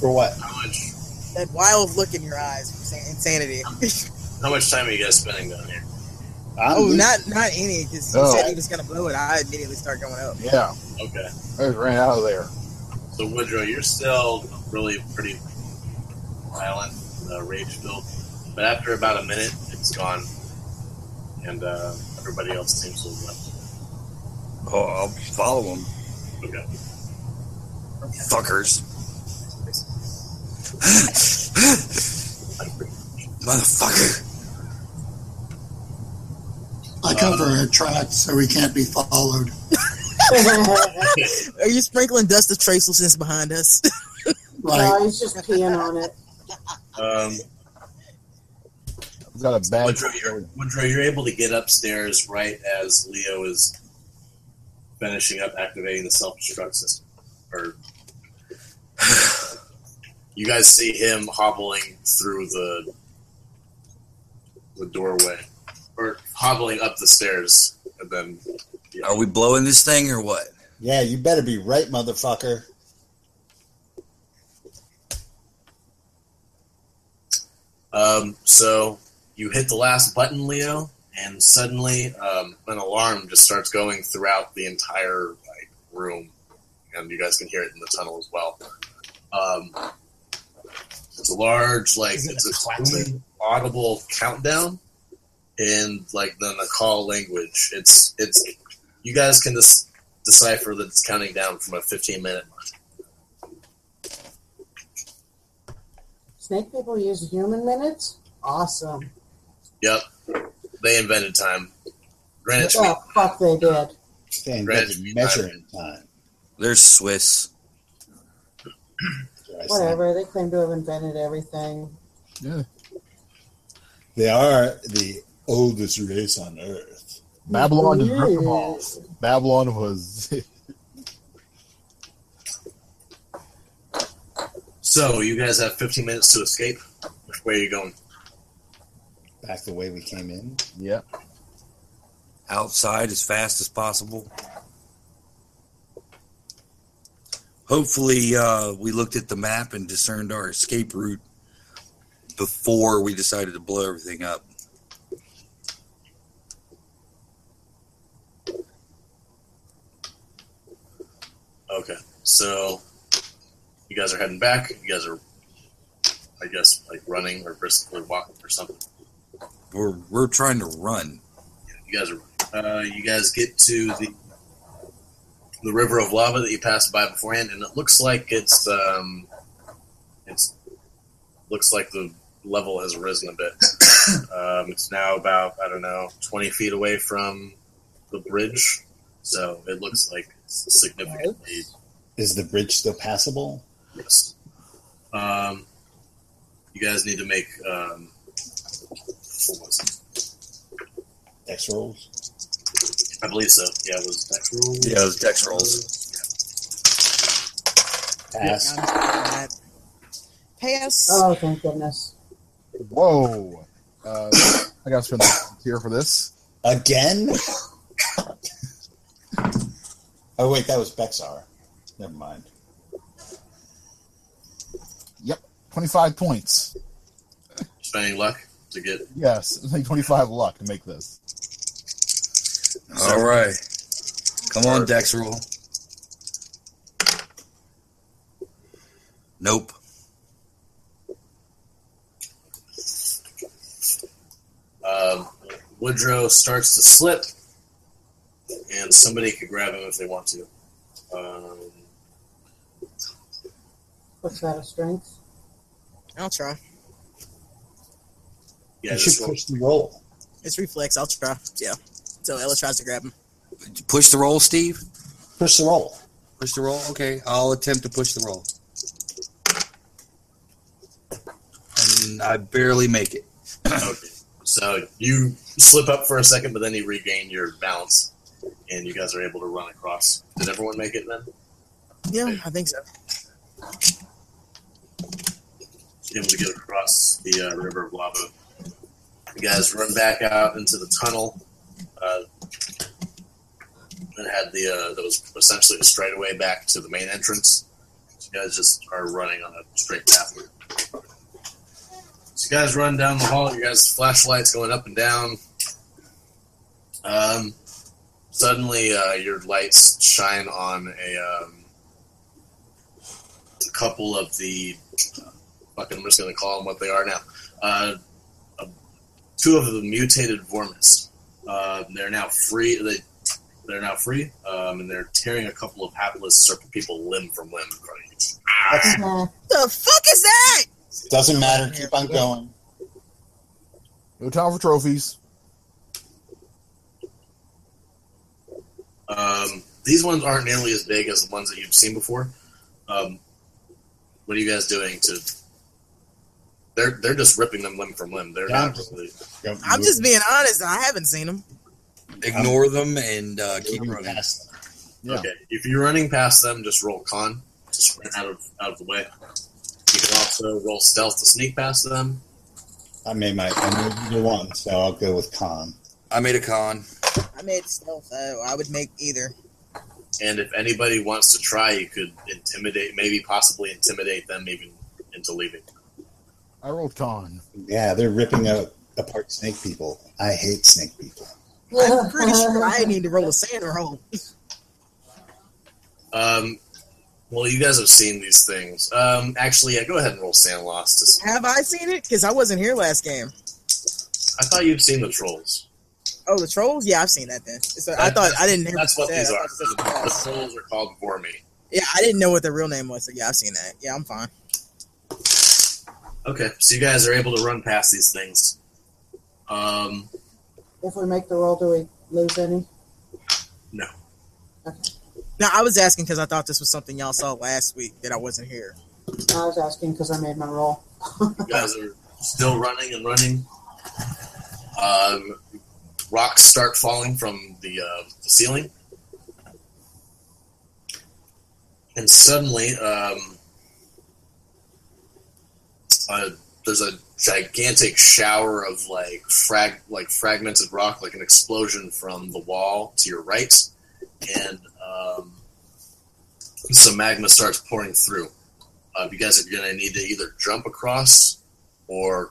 For what? How much? That wild look in your eyes, insanity. How much time are you guys spending down here? I'm oh, not not any because he No. said he was gonna blow it. I immediately start going up. Yeah, Okay. I just ran out of there. So Woodrow, you're still really pretty violent, uh, rage filled, but after about a minute, it's gone, and uh, everybody else seems to have left. Oh, I'll follow him. Okay. Fuckers. Motherfucker. I cover our tracks so we can't be followed. Are you sprinkling dust of tracelessness behind us? Right. No, he's just peeing on it. Um, He's got a bad. Woodrow, you're, Woodrow, you're able to get upstairs right as Leo is finishing up activating the self destruct system. Or you guys see him hobbling through the the doorway, or hobbling up the stairs, and then Are we blowing this thing or what? Yeah, you better be right, motherfucker. Um, so you hit the last button, Leo, and suddenly um, an alarm just starts going throughout the entire like room, and you guys can hear it in the tunnel as well. Um, it's a large, like it it's a a klaxon? audible countdown in like the Naacal language. It's it's you guys can just decipher that it's counting down from a 15 minute mark. Snake people use human minutes? Awesome. Yep, they invented time. Greenwich Oh, fuck, they did. They Greenwich invented Mean measuring time. They're Swiss. That's what I said. Whatever. They claim to have invented everything. Yeah. They are the oldest race on Earth. Babylon just ripped them Yeah. off. Babylon was. So you guys have 15 minutes to escape. Which way are you going? Back the way we came in. Yep. Outside as fast as possible. Hopefully, uh, we looked at the map and discerned our escape route before we decided to blow everything up. Okay, so you guys are heading back. You guys are, I guess, like running or briskly walking or something. We're we're trying to run. You guys are. Uh, you guys get to the the river of lava that you passed by beforehand, and it looks like it's um, it's looks like the level has risen a bit. um, it's now about I don't know twenty feet away from the bridge, so it looks like significantly Is the bridge still passable? yes. Um, you guys need to make um, what was it? Dex rolls. I believe so. Yeah, it was dex rolls. Yeah, it was dex rolls. Pass. I'm doing that. Pass. Oh, thank goodness. Whoa. Uh, I got to spend a here for this. Again? Oh wait, that was Bexar. Never mind. Yep. 25 points. Spending luck to get. Yes. It's 25 luck to make this. All right. Come on, dex roll. Nope. Um, Woodrow starts to slip, and somebody could grab him if they want to. Um, What's that, a strength? I'll try. yeah, you should roll. push the roll. It's reflex. I'll try. Yeah. So Ella tries to grab him. Push the roll, Steve. Push the roll. Push the roll. Okay, I'll attempt to push the roll. And I barely make it. okay. So you slip up for a second, but then you regain your balance, and you guys are able to run across. Did everyone make it then? Yeah, I think so. able to get across the uh, river of lava. You guys run back out into the tunnel. Uh, and had the uh, that was essentially a straightaway back to the main entrance. So you guys just are running on a straight path. So you guys run down the hall. You guys flashlights going up and down. Um, suddenly, uh, your lights shine on a, um, a couple of the fucking, I'm just going to call them what they are now. Uh, uh, two of the mutated Voormis. Uh, they're now free. They they're now free, um, and they're tearing a couple of hapless serpent people limb from limb in front of you. Nah. The fuck is that? Doesn't matter. Keep on going. No time for trophies. Um, these ones aren't nearly as big as the ones that you've seen before. Um, what are you guys doing to? They're they're just ripping them limb from limb. They're Yeah, not really. Don't I'm just being honest. I haven't seen them. Ignore them and uh, keep move running. past them. Yeah. Okay, if you're running past them, just roll con to sprint out of out of the way. You can also roll stealth to sneak past them. I made my I made either one, so I'll go with con. I made a con. I made stealth. Uh, I would make either. And if anybody wants to try, you could intimidate, maybe possibly intimidate them even into leaving. I rolled con. Yeah, they're ripping out apart snake people. I hate snake people. I'm pretty sure I need to roll a sand roll. Um, well, you guys have seen these things. Um, actually, yeah, go ahead and roll sand loss. To see. Have I seen it? Because I wasn't here last game. I thought you'd seen the trolls. Oh, the trolls? Yeah, I've seen that then. So I thought I didn't hear. That's what you these are. The, the trolls are called Voormi. Yeah, I didn't know what the real name was. So yeah, I've seen that. Yeah, I'm fine. Okay, so you guys are able to run past these things. Um, If we make the roll, do we lose any? no. Now I was asking because I thought this was something y'all saw last week that I wasn't here. I was asking because I made my roll. You guys are still running and running. Um, rocks start falling from the, uh, the ceiling. And suddenly, um, there's a gigantic shower of like frag like fragmented rock, like an explosion from the wall to your right, and um, some magma starts pouring through. Uh, you guys are going to need to either jump across or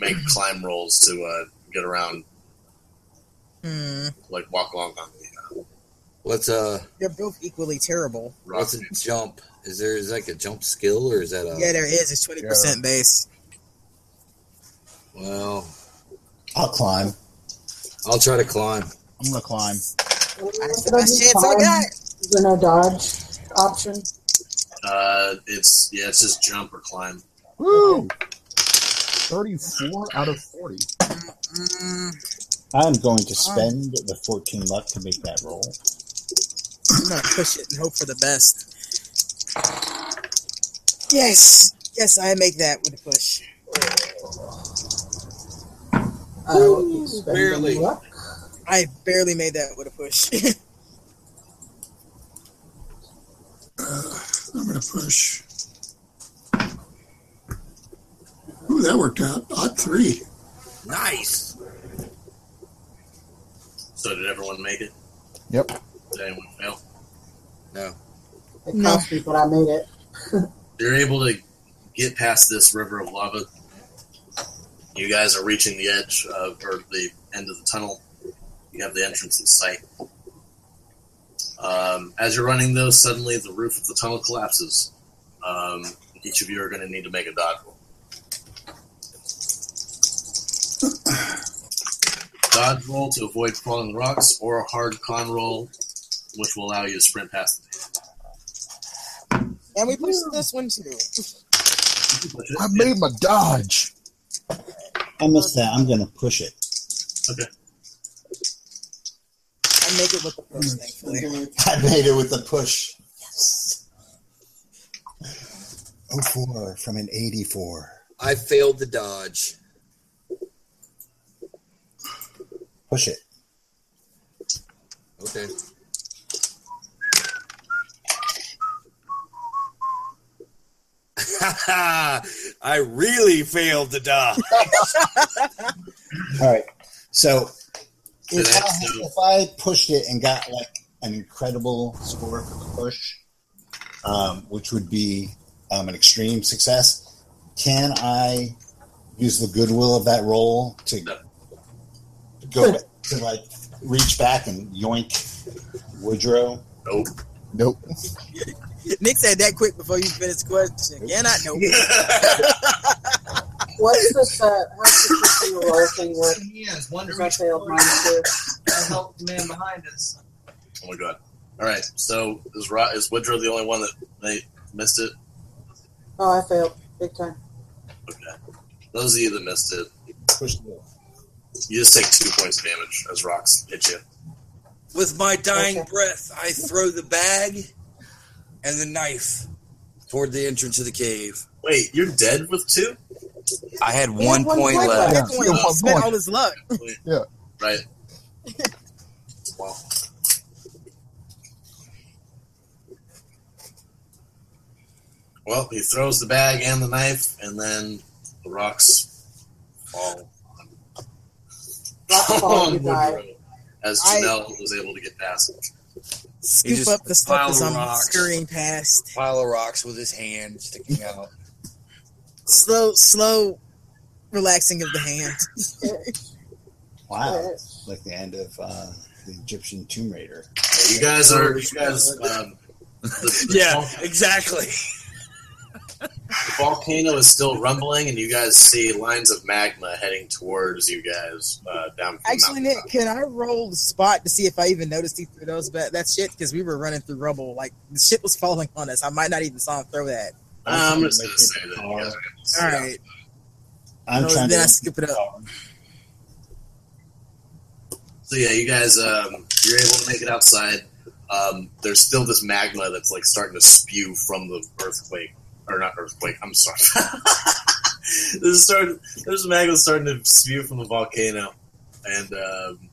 make climb rolls to uh, get around, Hmm. like walk along on the uh, What's uh They're both equally terrible. what's a jump? Is there is like a jump skill or is that a Yeah, there is. It's twenty percent base. well I'll climb. I'll try to climb. I'm gonna climb. That's the best chance I got. Is there no dodge option? Uh, it's yeah, it's just jump or climb. Woo! 34 out of 40. Mm, I'm going to spend the 14 luck to make that roll. I'm gonna push it and hope for the best. Yes, yes, I make that with a push. I will barely. I barely made that with a push. I'm going to push. Ooh, that worked out. Odd three. Nice. So did everyone make it? Yep. Did anyone fail? No. It No. cost me, but I made it. You're able to get past this river of lava. You guys are reaching the edge of, or the end of the tunnel. You have the entrance in sight. Um, as you're running, though, suddenly the roof of the tunnel collapses. Um, each of you are going to need to make a dodge roll. Dodge roll to avoid falling rocks, or a hard con roll, which will allow you to sprint past the and we pushed this one too. I made my dodge. I missed that. I'm going to push it. Okay. I make it with the push, thankfully. I made it with a push. Yes. 04 from an 84. I failed the dodge. Push it. Okay. I really failed the dodge. All right. So if Today, I, if I pushed it and got like an incredible score for the push, um, which would be um, an extreme success, can I use the goodwill of that roll to No. go to like reach back and yoink Woodrow? Nope. Nope. Nick said that quick before you finished the question. Can I? No. What's this? Uh, how's this system roll thing work? Yeah, it's one to Because I failed forward mine too. and help the man behind us. Oh my god. All right. So is Ro- is Woodrow the only one that they missed it? Oh, I failed big time. Okay. Those of you that missed it, Push the roll. You just take two points of damage as rocks hit you. With my dying Okay. breath, I throw the bag and the knife toward the entrance of the cave. Wait, you're dead with two? I had one had one point point left. Yeah, That point, yeah, he spent point. all his luck. Yeah. Right. Well. Well, he throws the bag and the knife, and then the rocks fall on, Rock fall, on you die. Woodrow as I- Janelle was able to get past him. Scoop up the stuff as I'm rocks. scurrying past. Pile of rocks with his hand sticking out. Slow, slow, relaxing of the hand. Wow. Like the end of uh, the Egyptian Tomb Raider. You guys are you guys um, the, the Yeah, exactly. The volcano is still rumbling, and you guys see lines of magma heading towards you guys uh, down. From Actually, the Nick, can I roll the spot to see if I even noticed he threw those But that shit? Because we were running through rubble, like the shit was falling on us. I might not even saw him throw that. Uh, I'm just gonna say that you guys are able to see All that. right, I'm Oh, trying then to I skip it up. So yeah, you guys, um, you're able to make it outside. Um, there's still this magma that's like starting to spew from the earthquake, or not earthquake. I'm sorry. there's starting, there's magma starting to spew from the volcano, and um,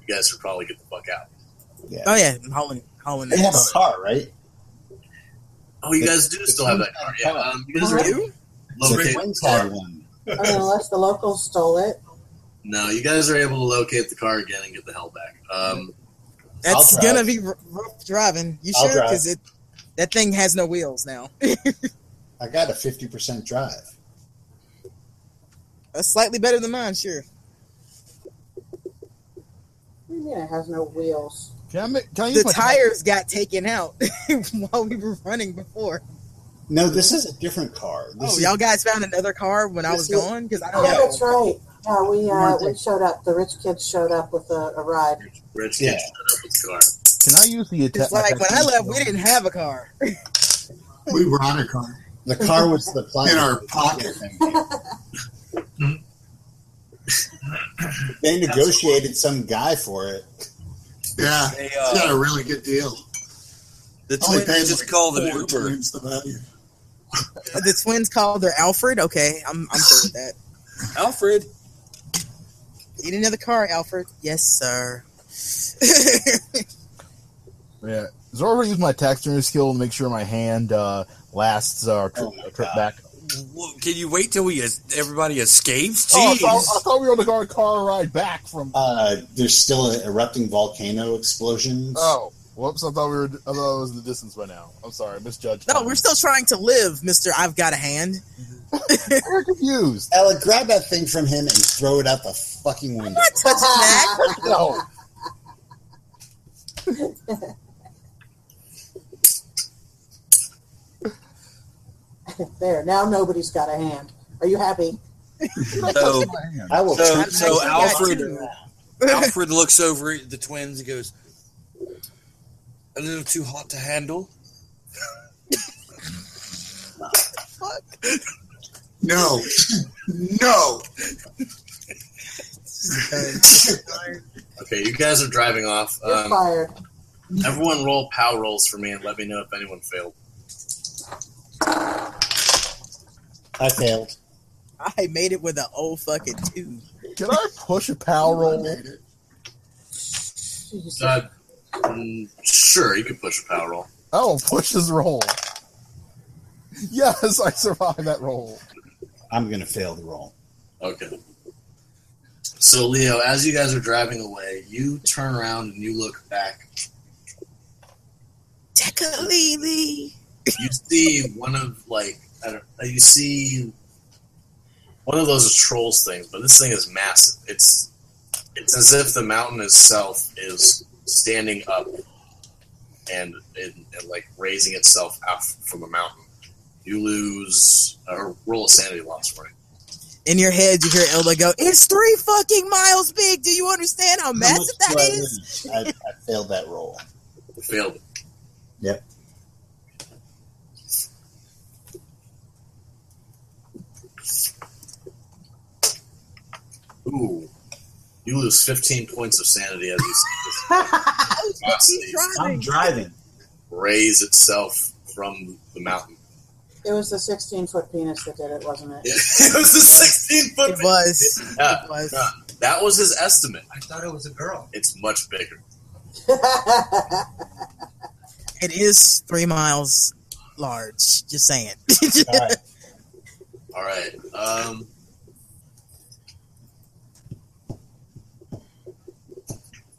you guys should probably get the fuck out. Yeah. Oh yeah, I'm hauling, hauling. They have a car, right? Oh, you guys do still have that car. Yeah, um, you guys are You? The locate. twins had one. Unless the locals stole it. No, you guys are able to locate the car again and get the hell back. Um, That's gonna be rough driving. You I'll sure? Because it that thing has no wheels now. I got a 50% drive. That's slightly better than mine. Sure. What do you mean it has no wheels? Can I, make, can I The my tires got taken out while we were running before. No, this is a different car. This Oh, is, y'all guys found another car when I was This is- gone? Because I don't Yeah, know. that's right. Yeah, we uh, we showed up. The rich kids showed up with a, a ride. Rich Yeah. kid showed up with the car. Can I use the attack? It's like when I left, we didn't have a car. We were on a car The car was the in our pocket. They negotiated some guy for it. Yeah, They, he got a uh, really good deal. the Only twins just like called it Uber. the value. The twins called their Alfred. Okay, I'm I'm cool with that. Alfred. Need another car, Alfred? Yes, sir. Yeah. Zorba used my taxidermy skill to make sure my hand uh, lasts our tri- Oh trip God. back. Well, Can you wait till we everybody escapes? Oh, I, Jeez. thought, I thought we were on the car, car ride back from. Uh, there's still an erupting volcano explosions. Oh, whoops! I thought we were. I thought it was in the distance by now. I'm sorry, I misjudged. no, we're still trying to live, Mister. I've got a hand. We're confused. Ella, grab that thing from him and throw it out the fucking I'm window. not touching that. No. There, now nobody's got a hand. Are you happy? So, I will so, so Alfred. Alfred looks over at the twins and goes, "A little too hot to handle." No, no. Okay, you guys are driving off. You're Um, fired. everyone roll power rolls for me and let me know if anyone failed. I failed. I made it with an old fucking two. Can I push a power roll? Jesus. Uh, mm, sure, you can push a power roll. Oh, push his roll. Yes, I survived that roll. I'm going to fail the roll. Okay. So, Leo, as you guys are driving away, you turn around and you look back. Tekeli-li. You see one of like I don't, you see one of those trolls things, but this thing is massive. It's it's as if the mountain itself is standing up and, and, and like raising itself out from a mountain. You lose uh, or roll a sanity loss for it. In your head, you hear Elda go, "It's three fucking miles big. Do you understand how How massive that is?" I? I, I failed that roll. You failed. It yep. Ooh. You lose 15 points of sanity as you see this velocity I'm driving. raise itself from the mountain. It was the 16 foot penis that did it, wasn't it? it was a 16 foot. It was. Yeah, It was. yeah. That was his estimate. I thought it was a girl. It's much bigger. It is three miles large. Just saying. All right. All right. Um,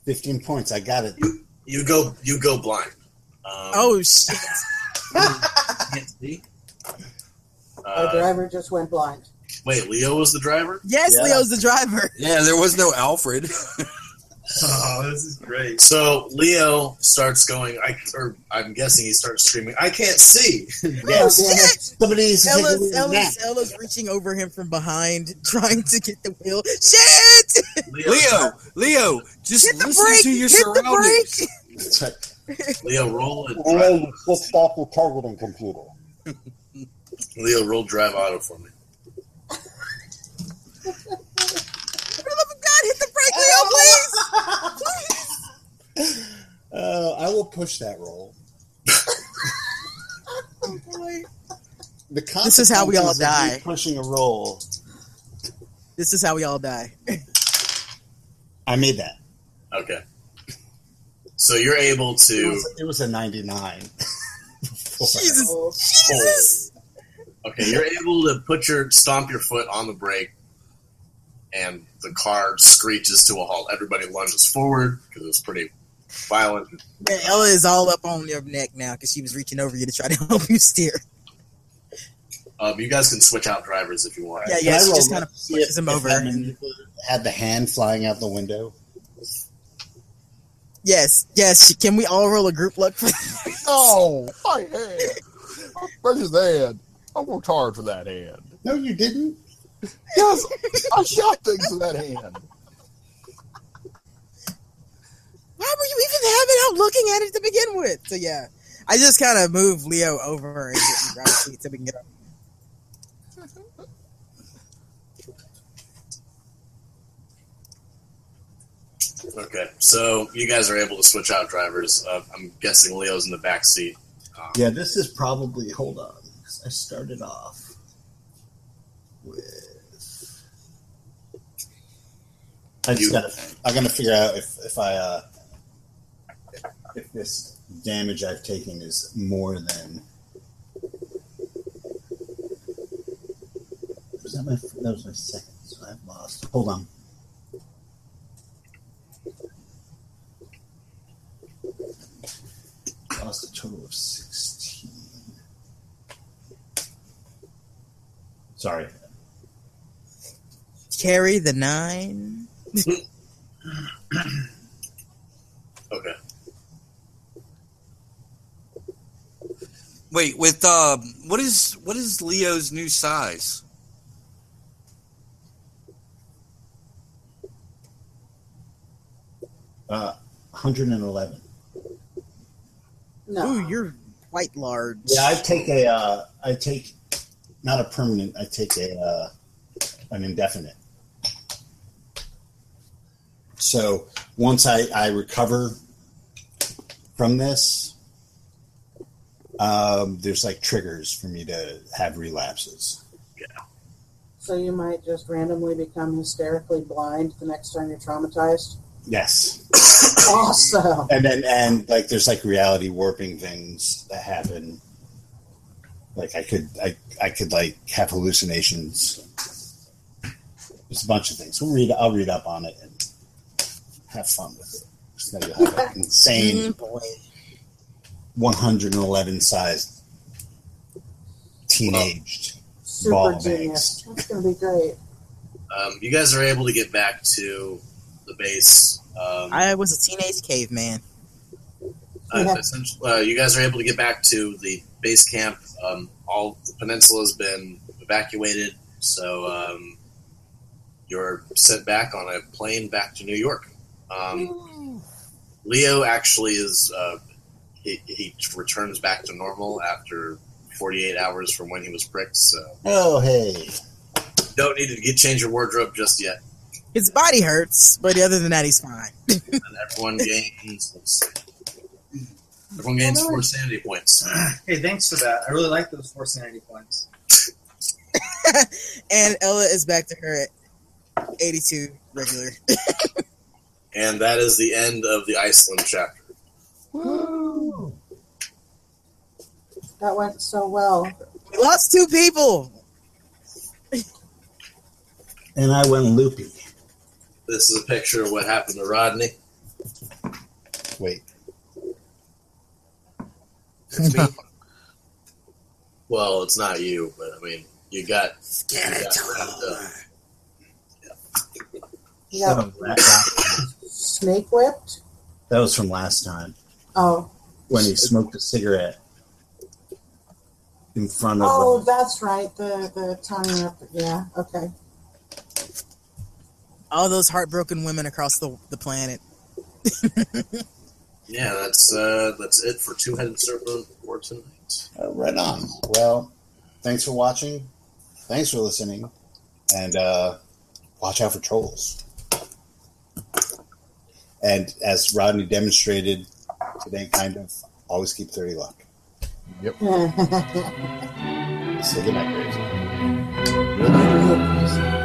Fifteen points. I got it. you go. You go blind. Um, oh shit! Can't see. Our uh, driver just went blind. wait, Leo was the driver. Yes, Yeah. Leo's the driver. Yeah, there was no Alfred. Oh, this is great. So Leo starts going. I or I'm guessing he starts screaming. I can't see. Oh Yeah. shit! Somebody's taking Ella's. Ella's, Ella's reaching over him from behind, trying to get the wheel. Shit! Leo, Leo, just Hit the listen brake! to your Hit the surroundings. brake! That's right. Leo, roll and Hello, drive. you switched off your targeting computer. Leo, roll drive auto for me. For the love of God, hit the brake, Leo, please! Please! Uh, I will push that roll. Oh, boy. The This is how we all consequences of me die. Pushing a roll. This is how we all die. I made that. Okay. So you're able It to. was, it was a ninety-nine. Jesus! Oh, Jesus! Okay, you're able to put your stomp your foot on the brake, and the car screeches to a halt. Everybody lunges forward because it's pretty violent. Man, Ella is all up on your neck now because she was reaching over you to try to help you steer. Um, you guys can switch out drivers if you want. Yeah, yeah, I she just kind of to see pushes if- him over. that manipulator Had the hand flying out the window. Yes, yes. Can we all roll a group luck for Oh, my hand. Where's his hand? I worked hard for that hand. No, you didn't. Yes, I shot things with that hand. Why were you even having without looking at it to begin with. So yeah, I just kind of move Leo over and get me grab seat so we can get up. Okay, so you guys are able to switch out drivers. Uh, I'm guessing Leo's in the back seat. Um, Yeah, this is probably. Hold on, I started off with. I just You- gotta. I gotta figure out if if I uh, if this damage I've taken is more than. Was that my? That was my second. So I've lost. Hold on. Lost a total of sixteen. Sorry. Carry the nine. Okay. Wait, with uh, what is what is Leo's new size? Uh, 111. No. Ooh, you're quite large. Yeah, I take a, uh, I take, not a permanent, I take a, uh, an indefinite. So once I, I recover from this, um, there's like triggers for me to have relapses. Yeah. So you might just randomly become hysterically blind the next time you're traumatized. Yes. Awesome. And then, and like, there's like reality warping things that happen. Like I could, I, I could like have hallucinations. There's a bunch of things. We'll read. I'll read up on it and have fun with it. Just know you'll have an insane Mm, boy. 111 sized teenaged Super ball genius. bags. That's going to be great. Um, you guys are able to get back to the base. Um, I was a teenage caveman. uh, Yeah. essentially, uh, you guys are able to get back to the base camp. Um, all the peninsula has been evacuated, so um, you're sent back on a plane back to New York. Um, Leo actually is uh, he, he returns back to normal after 48 hours from when he was pricked. So Oh, hey. don't need to get change your wardrobe just yet. His body hurts, but other than that, he's fine. Everyone gains everyone gains four sanity points. Hey, thanks for that. I really like those four sanity points. and Ella is back to her 82 regular. And that is the end of the Iceland chapter. That went so well. We lost two people. And I went loopy. This is a picture of what happened to Rodney. Wait. It's me. well, it's not you, but I mean, you got. Scan it to You That got was, la- last, snake whipped. that was from last time Oh, when he smoked a cigarette in front of. oh, uh, that's right. The the tongue up. Yeah. Okay. All those heartbroken women across the, the planet. Yeah, that's uh, that's it for Two Headed Serpent for tonight. Uh, right on. Well, thanks for watching. Thanks for listening. And uh, watch out for trolls. And as Rodney demonstrated today, kind of, always keep 30 luck. Yep. Say goodnight, Graves. Good idea, Chris.